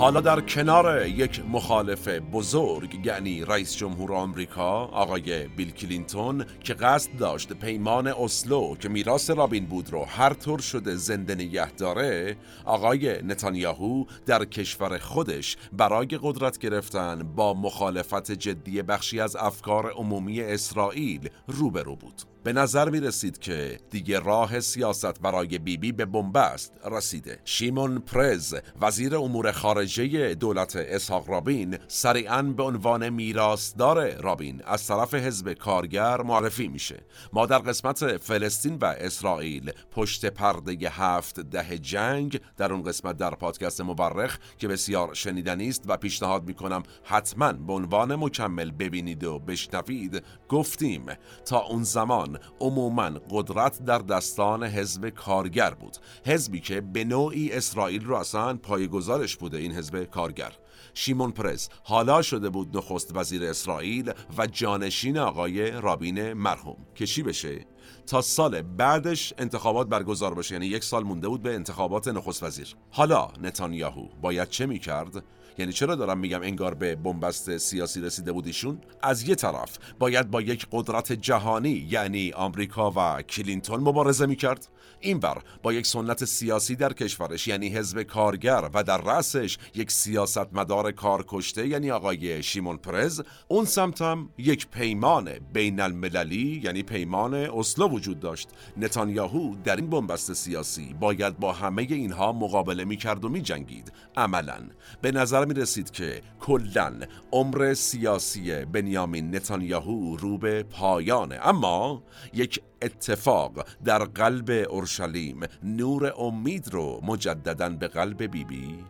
حالا در کنار یک مخالف بزرگ یعنی رئیس جمهور آمریکا آقای بیل کلینتون که قصد داشت پیمان اسلو که میراث رابین بود رو هر طور شده زنده نگه داره آقای نتانیاهو در کشور خودش برای قدرت گرفتن با مخالفت جدی بخشی از افکار عمومی اسرائیل روبرو بود. به نظر می رسید که دیگه راه سیاست برای بیبی بی به بنبست رسیده. شیمون پرز وزیر امور خارجه دولت اسحاق رابین سریعا به عنوان میراثدار رابین از طرف حزب کارگر معرفی میشه. ما در قسمت فلسطین و اسرائیل پشت پرده هفت ده جنگ در اون قسمت در پادکست مبرخ که بسیار شنیدنی است و پیشنهاد می‌کنم حتما به عنوان مکمل ببینید و بشنوید گفتیم تا اون زمان عموما قدرت در دستان حزب کارگر بود حزبی که به نوعی اسرائیل را اصلا پایگزارش بوده این حزب کارگر. شیمون پرز حالا شده بود نخست وزیر اسرائیل و جانشین آقای رابین مرحوم. که چی بشه. تا سال بعدش انتخابات برگزار بشه یعنی یک سال مونده بود به انتخابات نخست وزیر. حالا نتانیاهو باید چه می‌کرد؟ یعنی چرا دارم میگم انگار به بنبست سیاسی رسیده بود ایشون؟ از یه طرف باید با یک قدرت جهانی یعنی آمریکا و کلینتون مبارزه می‌کرد. اینور با یک سنت سیاسی در کشورش یعنی حزب کارگر و در رأسش یک سیاستمدار کارکشته یعنی آقای شیمون پرز. اون سمتم یک پیمان بین المللی یعنی پیمان اسلو وجود داشت. نتانیاهو در این بنبست سیاسی باید با همه اینها مقابله می‌کرد و میجنگید. عملا. به نظر می رسید که کلا عمر سیاسی بنیامین نتانیاهو رو به پایانه. اما یک اتفاق در قلب اورشلیم نور امید رو مجددا به قلب بیبی بی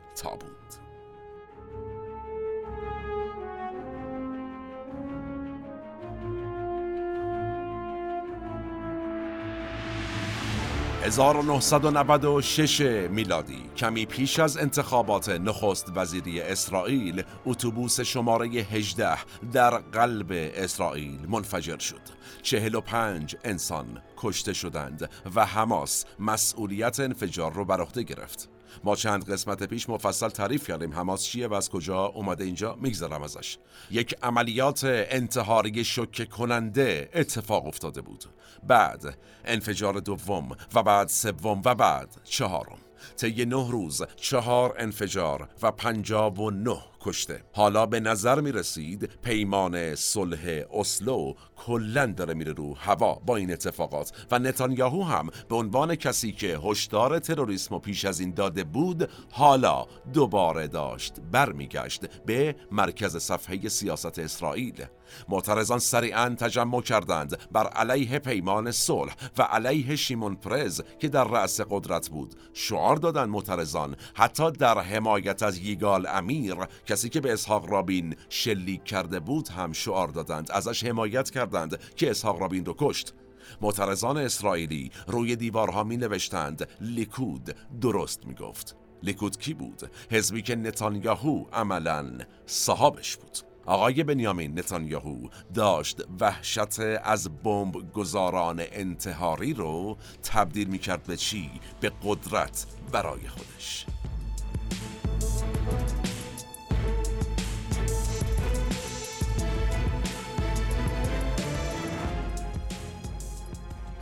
1996 میلادی. کمی پیش از انتخابات نخست وزیری اسرائیل اتوبوس شماره 18 در قلب اسرائیل منفجر شد. 45 انسان کشته شدند و حماس مسئولیت انفجار رو بر عهده گرفت. ما چند قسمت پیش مفصل تعریف کردیم حماس چیه و از کجا اومده اینجا میگذرم ازش. یک عملیات انتحاری شوکه کننده اتفاق افتاده بود. بعد انفجار دوم و بعد سوم و بعد چهارم. طی نه روز چهار انفجار و پنجاب و نه کشته. حالا به نظر می رسید پیمان صلح اسلو کلا داره میره رو هوا با این اتفاقات و نتانیاهو هم به عنوان کسی که هشدار تروریسم و پیش از این داده بود حالا دوباره داشت برمیگشت به مرکز صفحه سیاست اسرائیل. معترضان سریعا تجمع کردند بر علیه پیمان صلح و علیه شیمون پرز که در رأس قدرت بود. شعار دادند معترضان. حتی در حمایت از یگال امیر کسی که به اسحاق رابین شلیک کرده بود هم شعار دادند. ازش حمایت کردند که اسحاق رابین رو کشت. معترضان اسرائیلی روی دیوارها می نوشتند لیکود درست می گفت لیکود کی بود؟ حزبی که نتانیاهو عملا صاحبش بود. آقای بنیامین نتانیاهو داشت وحشت از بمب گذاران انتحاری رو تبدیل می کرد به چی؟ به قدرت برای خودش.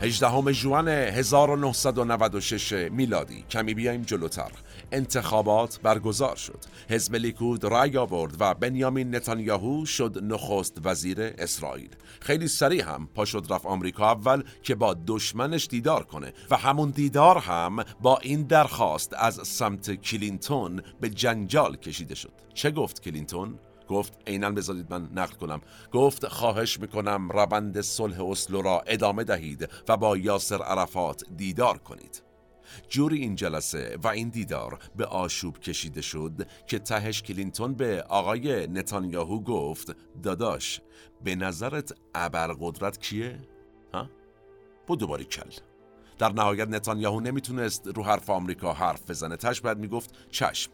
18 ژوئن 1996 میلادی. کمی بیایم جلوتر. انتخابات برگزار شد. حزب لیکود رای آورد و بنیامین نتانیاهو شد نخست وزیر اسرائیل. خیلی سریع هم پا شد رفت آمریکا اول که با دشمنش دیدار کنه و همون دیدار هم با این درخواست از سمت کلینتون به جنجال کشیده شد. چه گفت کلینتون؟ گفت عینا بذارید من نقل کنم. گفت خواهش می‌کنم روند صلح اسلو را ادامه دهید و با یاسر عرفات دیدار کنید. جوری این جلسه و این دیدار به آشوب کشیده شد که تهش کلینتون به آقای نتانیاهو گفت داداش به نظرت ابرقدرت کیه؟ ها؟ بودو باری کل در نهایت نتانیاهو نمی‌تونست رو حرف آمریکا حرف بزنه تش بعد می‌گفت چشم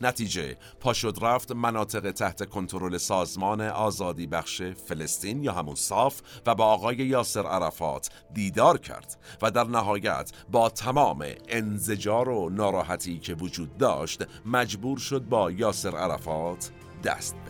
نتیجه. پاشد رفت مناطق تحت کنترل سازمان آزادی بخش فلسطین یا همون صاف و با آقای یاسر عرفات دیدار کرد و در نهایت با تمام انزجار و ناراحتی که وجود داشت مجبور شد با یاسر عرفات دست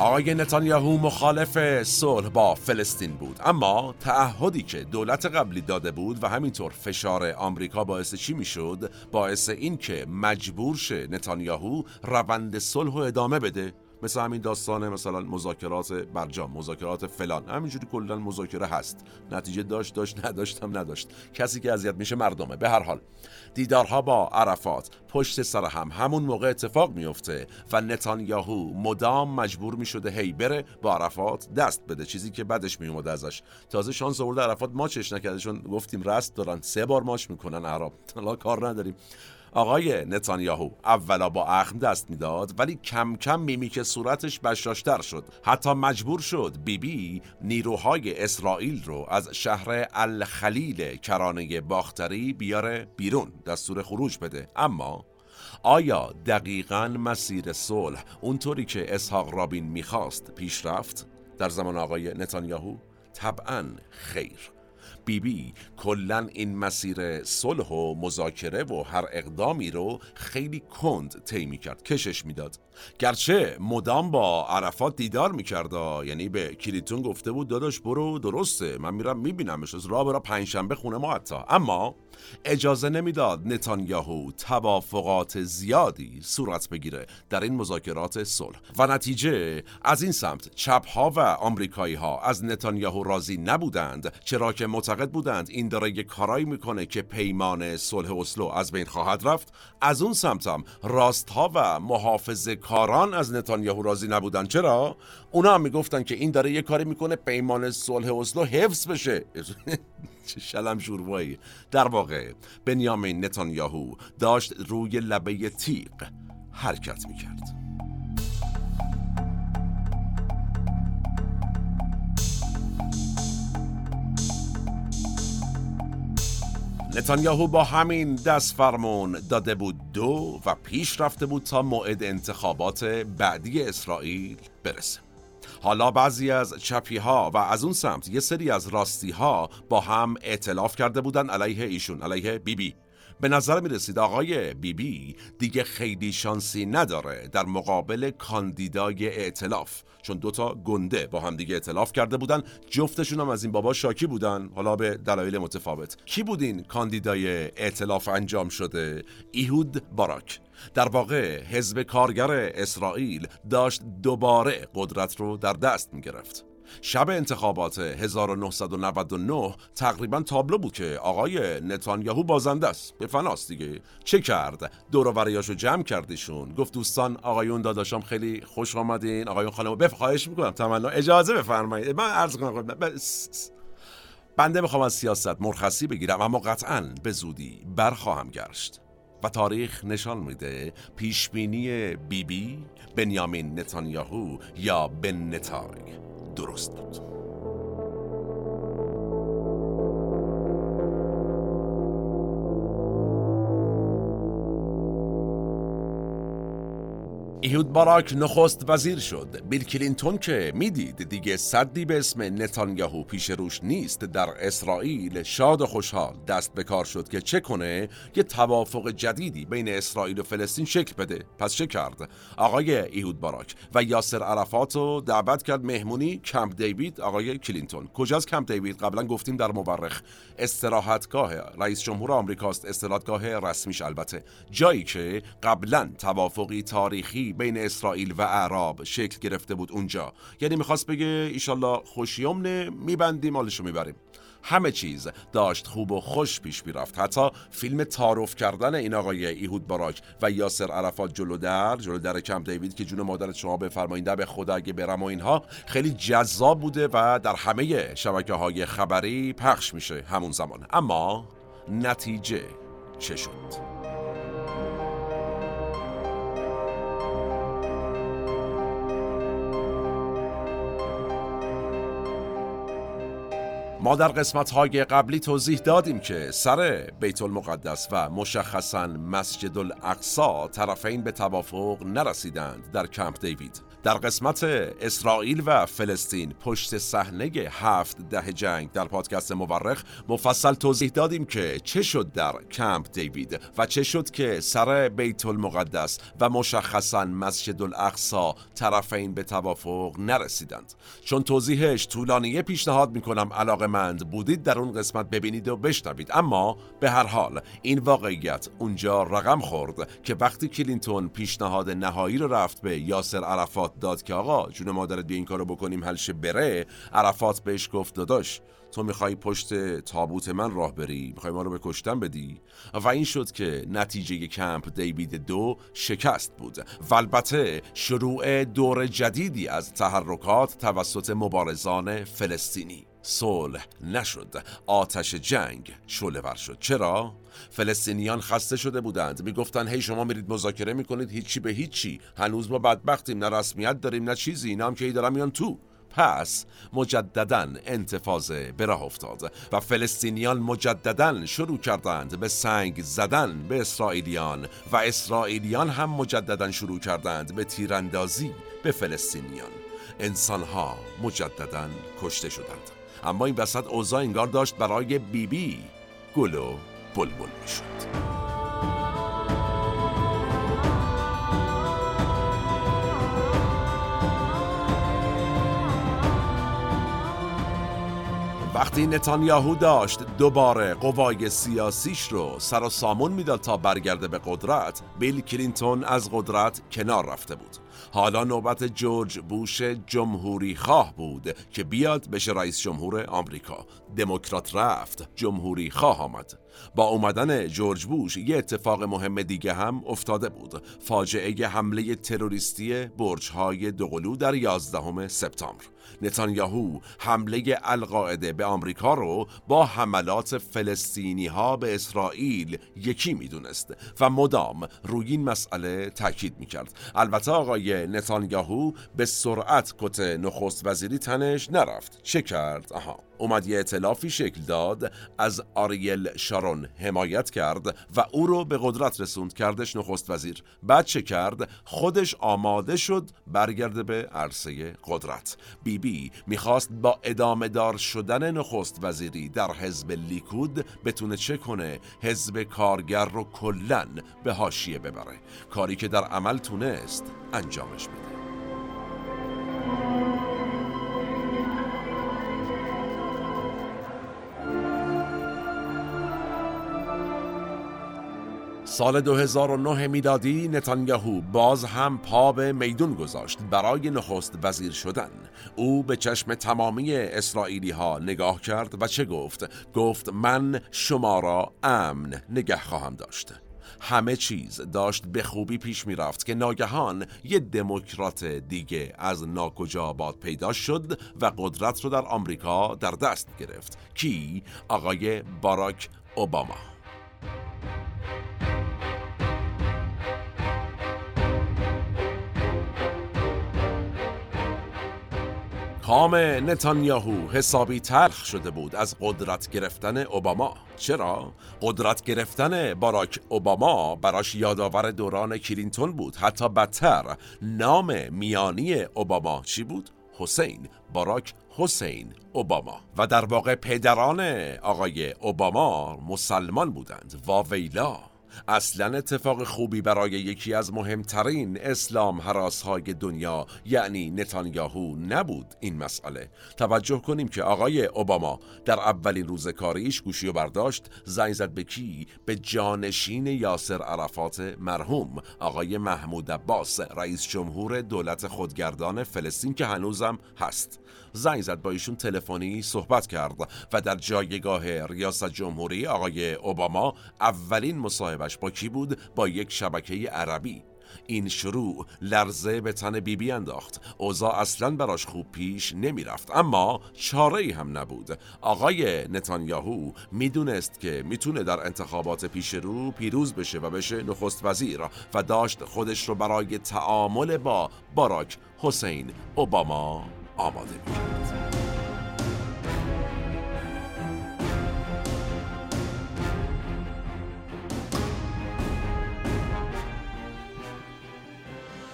آقای نتانیاهو مخالف صلح با فلسطین بود. اما تعهدی که دولت قبلی داده بود و همینطور فشار آمریکا باعث چی می‌شد؟ باعث این که مجبور شه نتانیاهو روند صلح و ادامه بده. مثل همین داستان مثلا مذاکرات برجام مذاکرات فلان. همینجوری کلا مذاکره هست. نتیجه داشت داشت نداشتم نداشت. کسی که اذیت میشه مردمه. به هر حال دیدارها با عرفات پشت سر هم همون موقع اتفاق میفته و نتانیاهو مدام مجبور می‌شده هی بره با عرفات دست بده. چیزی که بعدش میومده ازش. تازه شانس آورده عرفات ماچش نکرده چون گفتیم رست دارن سه بار ماچ می‌کنن عرب. کار نداریم. آقای نتانیاهو اولا با اخم دست می‌داد ولی کم کم میمیک صورتش بشاشتر شد. حتی مجبور شد بیبی بی نیروهای اسرائیل رو از شهر الخلیل کرانه باختری بیاره بیرون دستور خروج بده. اما آیا دقیقا مسیر صلح اونطوری که اسحاق رابین می‌خواست پیش رفت در زمان آقای نتانیاهو؟ طبعا خیر. بیبی کلا این مسیر صلح و مذاکره و هر اقدامی رو خیلی کند طی کرد کشش می‌داد. گرچه مدام با عرفات دیدار می‌کرد یعنی به کلیتون گفته بود داداش برو درسته من میرم میبینمش از راه برا پنجشنبه خونه ما حتی. اما اجازه نمی‌داد نتانیاهو توافقات زیادی صورت بگیره در این مذاکرات صلح. و نتیجه از این سمت چپ ها و آمریکایی ها از نتانیاهو راضی نبودند چرا که معتقد بودند این داره یه کارایی می‌کنه که پیمان صلح اسلو از بین خواهد رفت. از اون سمت هم راست ها و محافظه کاران از نتانیاهو راضی نبودند چرا؟ اونا هم می‌گفتن که این داره یه کاری می‌کنه پیمان صلح اسلو حفظ بشه. چه شلم شوروایی. در واقع بنیامین نتانیاهو داشت روی لبه تیغ حرکت می‌کرد. نتانیاهو با همین دست فرمون داده بود دو و پیش رفته بود تا موعد انتخابات بعدی اسرائیل برسه حالا بعضی از چپی ها و از اون سمت یه سری از راستی ها با هم اعتلاف کرده بودن علیه ایشون علیه بیبی بی. به نظر می رسید آقای بیبی بی دیگه خیلی شانسی نداره در مقابل کاندیدای اعتلاف چون دوتا گنده با هم دیگه اعتلاف کرده بودن. جفتشون هم از این بابا شاکی بودن. حالا به دلایل متفاوت. کی بودین کاندیدای اعتلاف انجام شده؟ ایهود باراک. در واقع حزب کارگر اسرائیل داشت دوباره قدرت رو در دست می گرفت. شب انتخابات 1999 تقریبا تابلو بود که آقای نتانیاهو بازنده است. به فناست دیگه. چه کرد؟ دور و جمع کردیشون گفت دوستان آقایون داداشام خیلی خوش آمدین. آقایون خانم بف خواهش می‌کنم تمنا. اجازه بفرمایید. من عرض کنم بنده می‌خوام از سیاست مرخصی بگیرم اما قطعا به زودی برخواهم گشت. و تاریخ نشان میده پیشبینی بیبی بی بنیامین نتانیاهو یا بن نتای. درست. بود ایهود باراک نخست وزیر شد. بیل کلینتون که می‌دید دیگه صدی به اسم نتانیاهو پیش روش نیست. در اسرائیل شاد و خوشحال دست به کار شد که چه کنه؟ یه توافق جدیدی بین اسرائیل و فلسطین شکل بده. پس چه کرد؟ آقای ایهود باراک و یاسر عرفات رو دعوت کرد مهمونی کمپ دیوید. آقای کلینتون کجاست کمپ دیوید؟ قبلا گفتیم در مورخ. استراحتگاه رئیس جمهور آمریکاست استراحتگاه رسمیش البته. جایی که قبلا توافقی تاریخی بین اسرائیل و اعراب شکل گرفته بود اونجا. یعنی می‌خواست بگه ایشالله خوشیمنه میبندیم حالشو می‌بریم. همه چیز داشت خوب و خوش پیش می‌رفت. حتی فیلم تعارف کردن این آقای ایهود باراک و یاسر عرفات جلو در جلو در کم دیوید که جون مادرت شما بفرمایید به خدا اگه برم و اینها خیلی جذاب بوده و در همه شبکه های خبری پخش میشه همون زمان. اما نتیجه چه شد؟ ما در قسمت های قبلی توضیح دادیم که سر بیت المقدس و مشخصا مسجد الاقصا طرفین به توافق نرسیدند در کمپ دیوید. در قسمت اسرائیل و فلسطین پشت صحنه هفت ده جنگ در پادکست مورخ مفصل توضیح دادیم که چه شد در کمپ دیوید و چه شد که سر بیت المقدس و مشخصا مسجد الاقصا طرفین به توافق نرسیدند. چون توضیحش طولانیه پیشنهاد می‌کنم علاقه مند بودید در اون قسمت ببینید و بشنوید. اما به هر حال این واقعیت اونجا رقم خورد که وقتی کلینتون پیشنهاد نهایی رو رفت به یاسر عرفات داد که آقا جون مادرت بیا این کارو بکنیم حلش بره. عرفات بهش گفت داداش تو می‌خوای پشت تابوت من راه بری؟ می‌خوای ما رو به کشتن بدی؟ و این شد که نتیجه کمپ دیوید دو شکست بود. و البته شروع دور جدیدی از تحرکات توسط مبارزان فلسطینی صلح نشد. آتش جنگ ور شد. چرا؟ فلسطینیان خسته شده بودند. می‌گفتند هی شما میرید مذاکره می‌کنید هیچی به هیچی. هنوز ما بدبختیم نه رسمیت داریم نه چیزی. اینا هم که ای دارم میان تو. پس مجددا انتفاضه به راه افتاد و فلسطینیان مجددا شروع کردند به سنگ زدن به اسرائیلیان و اسرائیلیان هم مجددا شروع کردند به تیراندازی به فلسطینیان. انسانها مجددا کشته شدند. اما این وسط اوضاع انگار داشت برای بیبی بی گل و بلبل می‌شد. وقتی نتانیاهو داشت دوباره قوای سیاسیش رو سر و سامون می‌داد تا برگرده به قدرت بیل کلینتون از قدرت کنار رفته بود. حالا نوبت جورج بوش جمهوری خواه بود که بیاد بشه رئیس جمهور آمریکا. دموکرات رفت جمهوری خواه آمد. با اومدن جورج بوش یه اتفاق مهم دیگه هم افتاده بود. فاجعه حمله تروریستی برج‌های دوقلو در 11 سپتامبر. نتانیاهو حمله القاعده به آمریکا رو با حملات فلسطینی ها به اسرائیل یکی می‌دونست و مدام روی این مسئله تاکید می‌کرد. البته آقای نتانیاهو به سرعت کت نخست وزیری تنش نرفت. چه کرد؟ آها. اومد یه اطلافی شکل داد از آریل شارون حمایت کرد و او رو به قدرت رسوند. کردش نخست وزیر. بعد چه کرد؟ خودش آماده شد برگرده به عرصه قدرت. بی بی می‌خواست با ادامه دار شدن نخست وزیری در حزب لیکود بتونه چه کنه؟ حزب کارگر رو کلن به هاشیه ببره. کاری که در عمل تونست انجامش بده. سال 2009 میلادی نتانیاهو باز هم پا به میدون گذاشت برای نخست وزیر شدن او به چشم تمامی اسرائیلی ها نگاه کرد و چه گفت؟ گفت من شما را امن نگه خواهم داشت همه چیز داشت به خوبی پیش می رفت که ناگهان یه دموکرات دیگه از ناکجا باد پیدا شد و قدرت رو در آمریکا در دست گرفت کی؟ آقای باراک اوباما کام نتانیاهو حسابی تلخ شده بود از قدرت گرفتن اوباما. چرا؟ قدرت گرفتن باراک اوباما براش یادآور دوران کلینتون بود. حتی بدتر نام میانی اوباما چی بود؟ حسین. باراک حسین اوباما. و در واقع پدران آقای اوباما مسلمان بودند. واویلا. اصلا اتفاق خوبی برای یکی از مهمترین اسلام حراس های دنیا یعنی نتانیاهو نبود این مسئله. توجه کنیم که آقای اوباما در اولین روز کاریش گوشی و برداشت زنگ زد به کی؟ به جانشین یاسر عرفات مرحوم آقای محمود عباس رئیس جمهور دولت خودگردان فلسطین که هنوزم هست. زنگ زد با ایشون تلفنی صحبت کرد و در جایگاه ریاست جمهوری آقای اوباما اولین مصاحبش با کی بود؟ با یک شبکه عربی. این شروع لرزه به تن بیبی بی انداخت. اوضاع اصلا براش خوب پیش نمی‌رفت. اما چاره هم نبود. آقای نتانیاهو می‌دونست که می‌تونه در انتخابات پیش رو پیروز بشه و بشه نخست وزیر و داشت خودش رو برای تعامل با باراک حسین اوباما آماده می‌کرد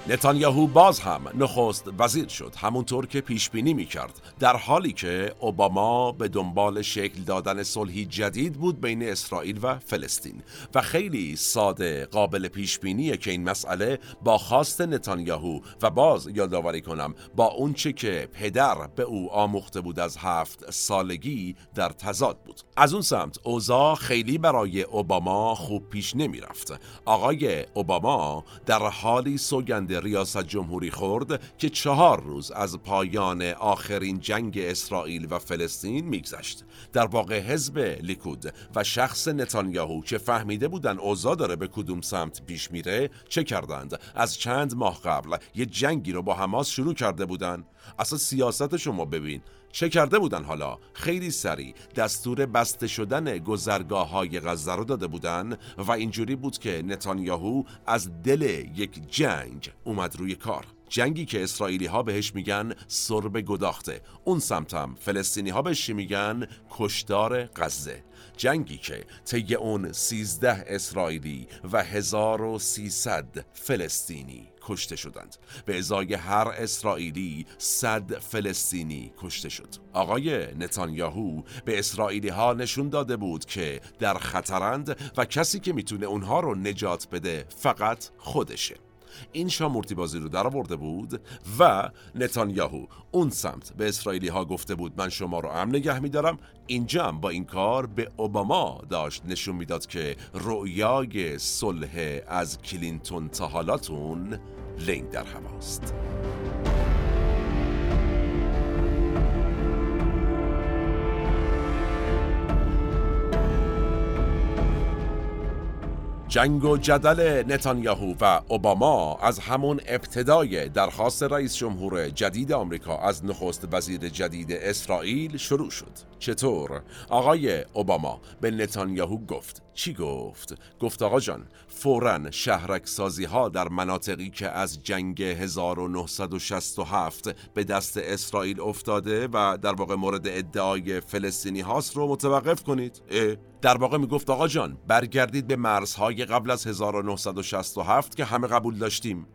نتانیاهو باز هم نخست وزیر شد همونطور که پیش بینی می کرد در حالی که اوباما به دنبال شکل دادن صلحی جدید بود بین اسرائیل و فلسطین و خیلی ساده قابل پیش بینیه که این مسئله با خواست نتانیاهو و باز یادآوری کنم با اونچه که پدر به او آموخته بود از هفت سالگی در تضاد بود. از اون سمت اوضاع خیلی برای اوباما خوب پیش نمی رفت آقای اوباما در حالی سوگند ریاست جمهوری خورد که چهار روز از پایان آخرین جنگ اسرائیل و فلسطین میگذشت. در واقع حزب لیکود و شخص نتانیاهو که فهمیده بودن اوضاع داره به کدوم سمت پیش میره چه کردند؟ از چند ماه قبل یه جنگی رو با حماس شروع کرده بودن. اصلا سیاست شما ببین. چه کرده بودن حالا؟ خیلی سریع. دستور بسته شدن گذرگاه های غزه رو داده بودن و اینجوری بود که نتانیاهو از دل یک جنگ اومد روی کار. جنگی که اسرائیلی ها بهش میگن سرب گداخته. اون سمتم فلسطینی ها بهش میگن؟ کشدار غزه. جنگی که طی اون 13 اسرائیلی و 1300 فلسطینی کشته شدند. به ازای هر اسرائیلی صد فلسطینی کشته شد. آقای نتانیاهو به اسرائیلی ها نشون داده بود که در خطرند و کسی که می‌تونه اونها رو نجات بده فقط خودشه. این شامورتی بازی رو در آورده بود و نتانیاهو اون سمت به اسرائیلی ها گفته بود من شما رو امن نگه میدارم. اینجا با این کار به اوباما داشت نشون می‌داد که رؤیای صلح از کلینتون تا حالاتون لنگ در هواست جنگ و جدل نتانیاهو و اوباما از همون ابتدای درخواست رئیس جمهور جدید آمریکا از نخست وزیر جدید اسرائیل شروع شد. چطور؟ آقای اوباما به نتانیاهو گفت. چی گفت؟ گفت آقا جان فورا شهرک سازی ها در مناطقی که از جنگ 1967 به دست اسرائیل افتاده و در واقع مورد ادعای فلسطینی هاست رو متوقف کنید. در واقع می‌گفت آقا جان برگردید به مرزهای قبل از 1967 که همه قبول داشتیم.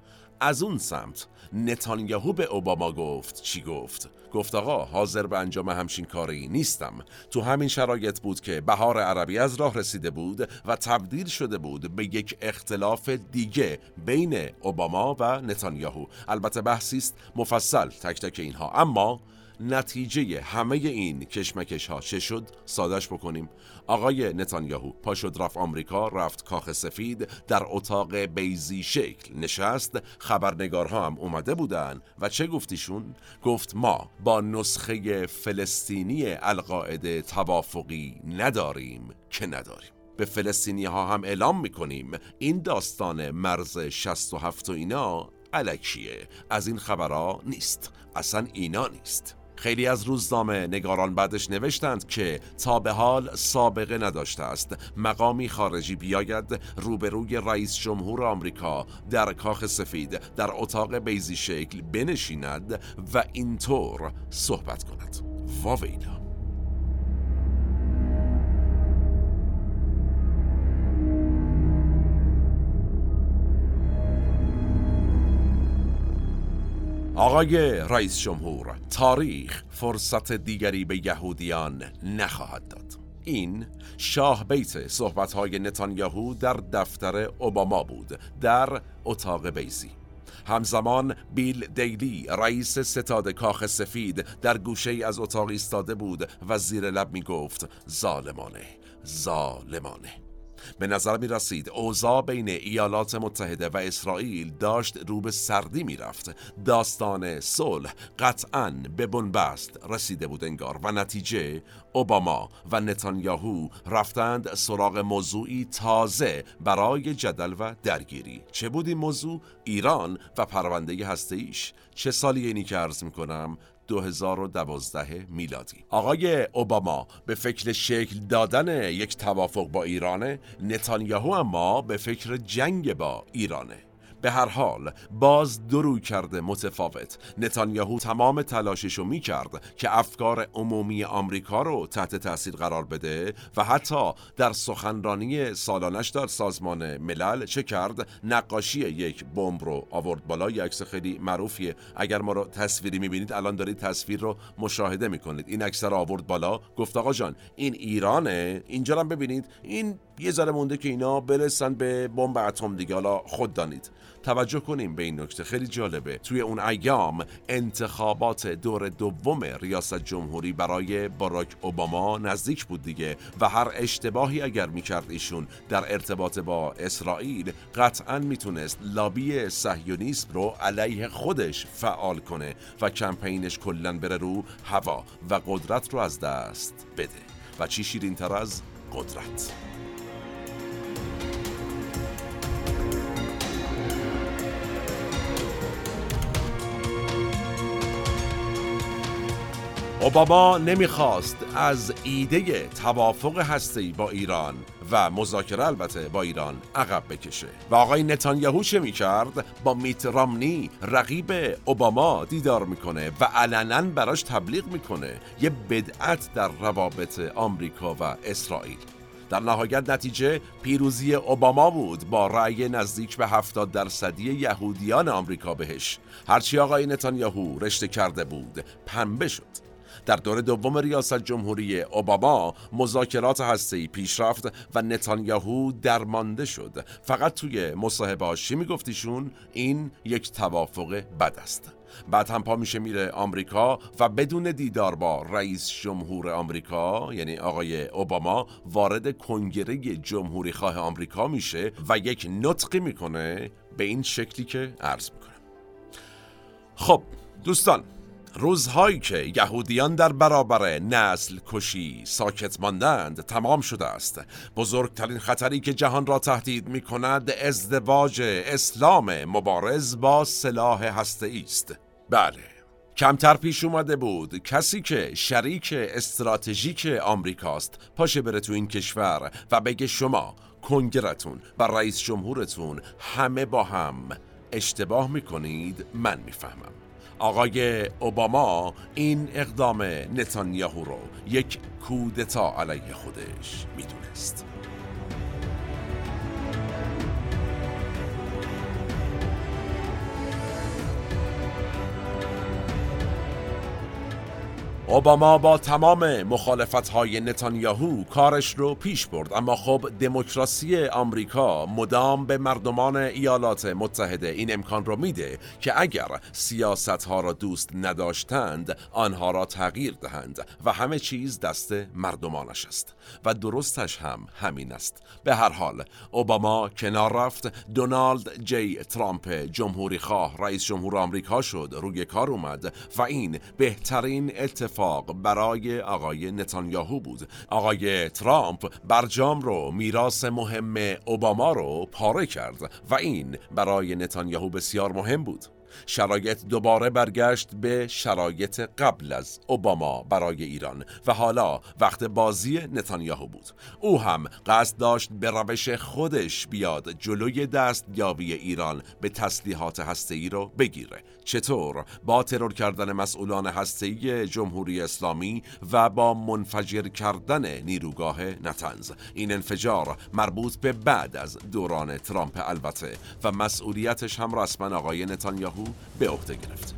از اون سمت. نتانیاهو به اوباما گفت. چی گفت؟ گفت آقا حاضر به انجام همچین کاری نیستم. تو همین شرایط بود که بهار عربی از راه رسیده بود و تبدیل شده بود به یک اختلاف دیگه بین اوباما و نتانیاهو. البته بحثی است مفصل تک تک اینها. اما نتیجه همه این کشمکش ها چه شد؟ سادش بکنیم. آقای نتانیاهو پا شد رفت آمریکا رفت کاخ سفید در اتاق بیزی شکل نشست. خبرنگارها هم اومده بودن. و چه گفتیشون؟ گفت ما با نسخه فلسطینی القاعده توافقی نداریم که نداریم. به فلسطینی ها هم اعلام می‌کنیم. این داستان مرز 67 و اینا علکیه. از این خبرها نیست. اصلا اینا نیست. خیلی از روزنامه نگاران بعدش نوشتند که تا به حال سابقه نداشته است. مقامی خارجی بیاید روبروی رئیس جمهور آمریکا در کاخ سفید در اتاق بیزی شکل بنشیند و اینطور صحبت کند. واویلا. آقای رئیس جمهور تاریخ فرصت دیگری به یهودیان نخواهد داد. این شاه بیت صحبت های نتانیاهو در دفتر اوباما بود در اتاق بیزی. همزمان بیل دیلی رئیس ستاد کاخ سفید در گوشه از اتاق ایستاده بود و زیر لب می گفت ظالمانه ظالمانه. به نظر می رسید اوضاع بین ایالات متحده و اسرائیل داشت رو به سردی می رفت. داستان صلح قطعا به بنبست رسیده بود انگار و نتیجه اوباما و نتانیاهو رفتند سراغ موضوعی تازه برای جدل و درگیری. چه بود این موضوع؟ ایران و پرونده هسته ایش چه سالی اینی که عرض می کنم؟ 2012 میلادی. آقای اوباما به فکر شکل دادن یک توافق با ایرانه نتانیاهو اما به فکر جنگ با ایرانه. به هر حال باز درو کرده متفاوت. نتانیاهو تمام تلاشش رو می کرد که افکار عمومی آمریکا رو تحت تاثیر قرار بده و حتی در سخنرانی سالانش در سازمان ملل چه کرد؟ نقاشی یک بمب رو آورد بالا. یک عکس خیلی معروفیه. اگر ما رو تصویری می‌بینید الان دارید تصویر رو مشاهده می‌کنید. این عکس رو آورد بالا. گفت آقا جان این ایرانه؟ اینجا هم ببینید. این یه ذره مونده که اینا برسن به بمب اتم دیگه. حالا خود دانید. توجه کنیم به این نکته. خیلی جالبه. توی اون ایام انتخابات دور دوم ریاست جمهوری برای باراک اوباما نزدیک بود دیگه و هر اشتباهی اگر می‌کرد ایشون در ارتباط با اسرائیل قطعا می‌تونست لابی صهیونیسم رو علیه خودش فعال کنه و کمپینش کلا بره رو هوا و قدرت رو از دست بده. و چی شیرین تر از قدرت. اوباما نمی‌خواست از ایده توافق هسته‌ای با ایران و مذاکره البته با ایران عقب بکشه. و آقای نتانیاهو چه می‌کرد؟ با میت رامنی رقیب اوباما دیدار می‌کنه و علنا براش تبلیغ می‌کنه. یه بدعت در روابط آمریکا و اسرائیل. در نهایت نتیجه پیروزی اوباما بود با رأی نزدیک به 70 درصدی یهودیان آمریکا بهش. هرچی آقای نتانیاهو رشته کرده بود پنبه شد. در دور دوم ریاست جمهوری اوباما مذاکرات هسته‌ای پیش رفت و نتانیاهو درمانده شد. فقط توی مصاحبه چی میگفتیشون این یک توافق بد است. بعد هم پا میشه میره آمریکا و بدون دیدار با رئیس جمهور آمریکا یعنی آقای اوباما وارد کنگره جمهوری خواه آمریکا میشه و یک نطقی می‌کنه به این شکلی که عرض می‌کنه خب دوستان روزهایی که یهودیان در برابر نسل کشی ساکت ماندند تمام شده است. بزرگترین خطری که جهان را تهدید می کند ازدواج اسلام مبارز با سلاح هسته است. بله کمتر پیش اومده بود. کسی که شریک استراتژیک آمریکاست پاشه بره تو این کشور و بگه شما کنگرتون و رئیس جمهورتون همه با هم اشتباه می‌کنید من می‌فهمم. آقای اوباما این اقدام نتانیاهو رو یک کودتا علیه خودش می‌دونست. اوباما با تمام مخالفت های نتانیاهو کارش رو پیش برد. اما خب دموکراسی آمریکا مدام به مردمان ایالات متحده این امکان رو میده که اگر سیاست ها را دوست نداشتند آنها را تغییر دهند و همه چیز دست مردمانش است. و درستش هم همین است. به هر حال اوباما کنار رفت. دونالد جی ترامپ جمهوری خواه رئیس جمهور آمریکا شد. روی کار اومد و این بهترین اتفاق برای آقای نتانیاهو بود. آقای ترامپ برجام رو میراث مهم اوباما رو پاره کرد و این برای نتانیاهو بسیار مهم بود. شرایط دوباره برگشت به شرایط قبل از اوباما برای ایران و حالا وقت بازی نتانیاهو بود. او هم قصد داشت به روش خودش بیاد جلوی دستیابی ایران به تسلیحات هسته‌ای رو بگیره. چطور؟ با ترور کردن مسئولان هسته‌ای جمهوری اسلامی و با منفجر کردن نیروگاه نتنز. این انفجار مربوط به بعد از دوران ترامپ البته و مسئولیتش هم رسما آقای نتانیاهو به عهده گرفت.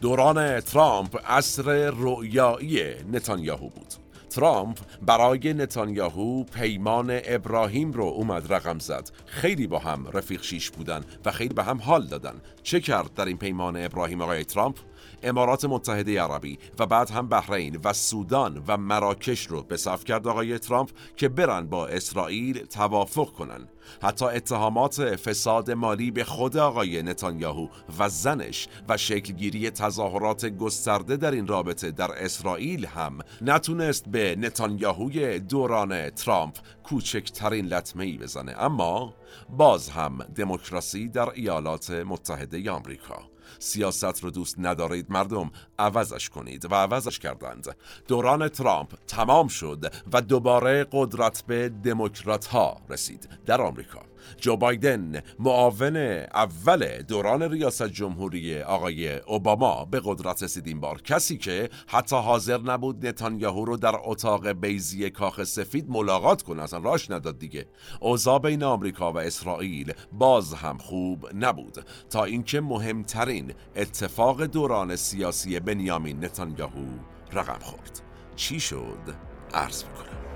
دوران ترامپ عصر رؤیایی نتانیاهو بود. ترامپ برای نتانیاهو پیمان ابراهیم رو اومد رقم زد. خیلی با هم رفیق شیش بودن و خیلی به هم حال دادن. چه کرد در این پیمان ابراهیم آقای ترامپ؟ امارات متحده عربی و بعد هم بحرین و سودان و مراکش رو به صف کرد آقای ترامپ که برن با اسرائیل توافق کنن. حتی اتهامات فساد مالی به خود آقای نتانیاهو و زنش و شکلگیری تظاهرات گسترده در این رابطه در اسرائیل هم نتونست به نتانیاهوی دوران ترامپ کوچکترین لطمه ای بزنه. اما باز هم دموکراسی در ایالات متحده آمریکا. سیاست رو دوست ندارید مردم عوضش کنید و عوضش کردند. دوران ترامپ تمام شد و دوباره قدرت به دموکرات ها رسید در آمریکا. جو بایدن معاون اول دوران ریاست جمهوری آقای اوباما به قدرت رسید این بار کسی که حتی حاضر نبود نتانیاهو رو در اتاق بیزی کاخ سفید ملاقات کنه اصلا راش نداد دیگه. اوضاع بین آمریکا و اسرائیل باز هم خوب نبود. تا اینکه مهمترین اتفاق دوران سیاسی بنیامین نتانیاهو رقم خورد. چی شد؟ عرض می‌کنم.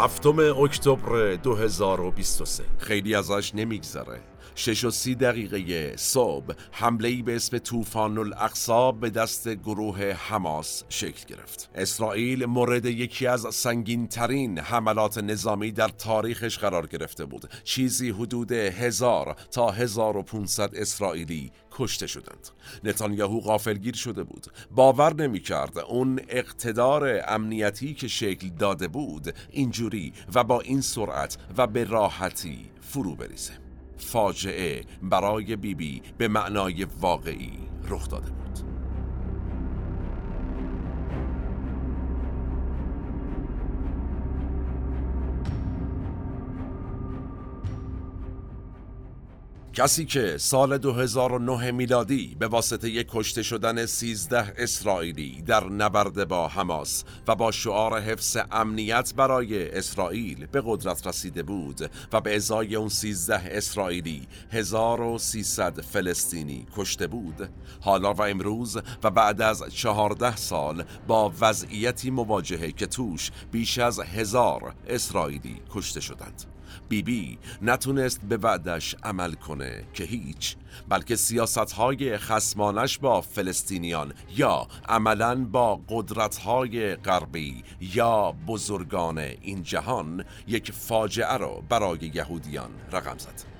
هفتم اکتبر 2023 خیلی ازش نمیگذره. شش و سی دقیقه صبح. حمله به اسم طوفان الاقصا به دست گروه حماس شکل گرفت. اسرائیل مورد یکی از سنگین ترین حملات نظامی در تاریخش قرار گرفته بود. چیزی حدود هزار تا 1500 اسرائیلی کشته شدند. نتانیاهو غافلگیر شده بود. باور نمی کرد اون اقتدار امنیتی که شکل داده بود اینجوری و با این سرعت و به راحتی فرو بریزه. فاجعه برای بیبی بی به معنای واقعی رخ داده بود. کسی که سال 2009 میلادی به واسطه یک کشته شدن 13 اسرائیلی در نبرد با حماس و با شعار حفظ امنیت برای اسرائیل به قدرت رسیده بود و به ازای اون 13 اسرائیلی 1300 فلسطینی کشته بود. حالا و امروز و بعد از 14 سال با وضعیتی مواجهه که توش بیش از هزار اسرائیلی کشته شدند. بیبی بی نتونست به وعدش عمل کنه که هیچ بلکه سیاست های خسمانش با فلسطینیان یا عملا با قدرت های غربی یا بزرگان این جهان یک فاجعه را برای یهودیان رقم زد.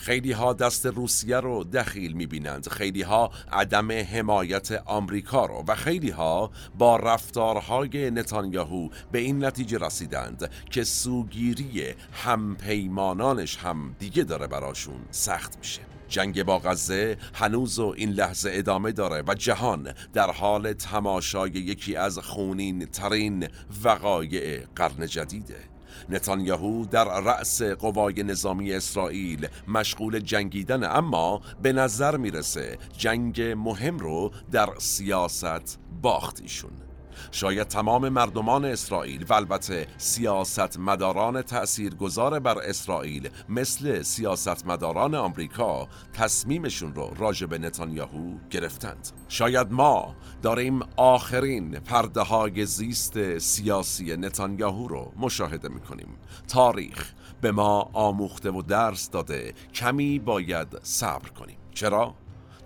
خیلی ها دست روسیه رو دخیل می‌بینند. خیلی ها عدم حمایت آمریکا رو و خیلی ها با رفتارهای نتانیاهو به این نتیجه رسیدند که سوگیری همپیمانانش هم دیگه داره براشون سخت میشه. جنگ با غزه هنوز و این لحظه ادامه داره و جهان در حال تماشای یکی از خونین ترین وقایع قرن جدیده. نتانیاهو در رأس قوای نظامی اسرائیل مشغول جنگیدن اما به نظر می‌رسه جنگ مهم رو در سیاست باخت ایشون شاید تمام مردمان اسرائیل و البته سیاست مداران تأثیر گذار بر اسرائیل مثل سیاست مداران آمریکا تصمیمشون رو راجع به نتانیاهو گرفتند. شاید ما داریم آخرین پرده های زیست سیاسی نتانیاهو رو مشاهده می‌کنیم. تاریخ به ما آموخته و درس داده. کمی باید صبر کنیم. چرا؟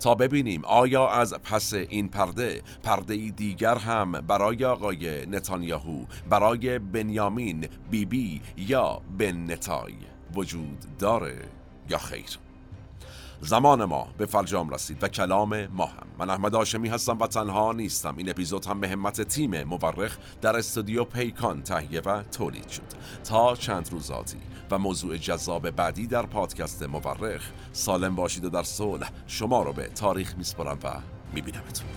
تا ببینیم آیا از پس این پرده پرده دیگر هم برای آقای نتانیاهو برای بنیامین بیبی بی یا بن نتای وجود داره یا خیر؟ زمان ما به فرجام رسید و کلام ما هم. من احمد آشمی هستم و تنها نیستم. این اپیزود هم به همت تیم مورخ در استودیو پیکان تهیه و تولید شد. تا چند روزاتی و موضوع جذاب بعدی در پادکست مورخ سالم باشید و در صلح شما رو به تاریخ میسپرم و میبینمتون.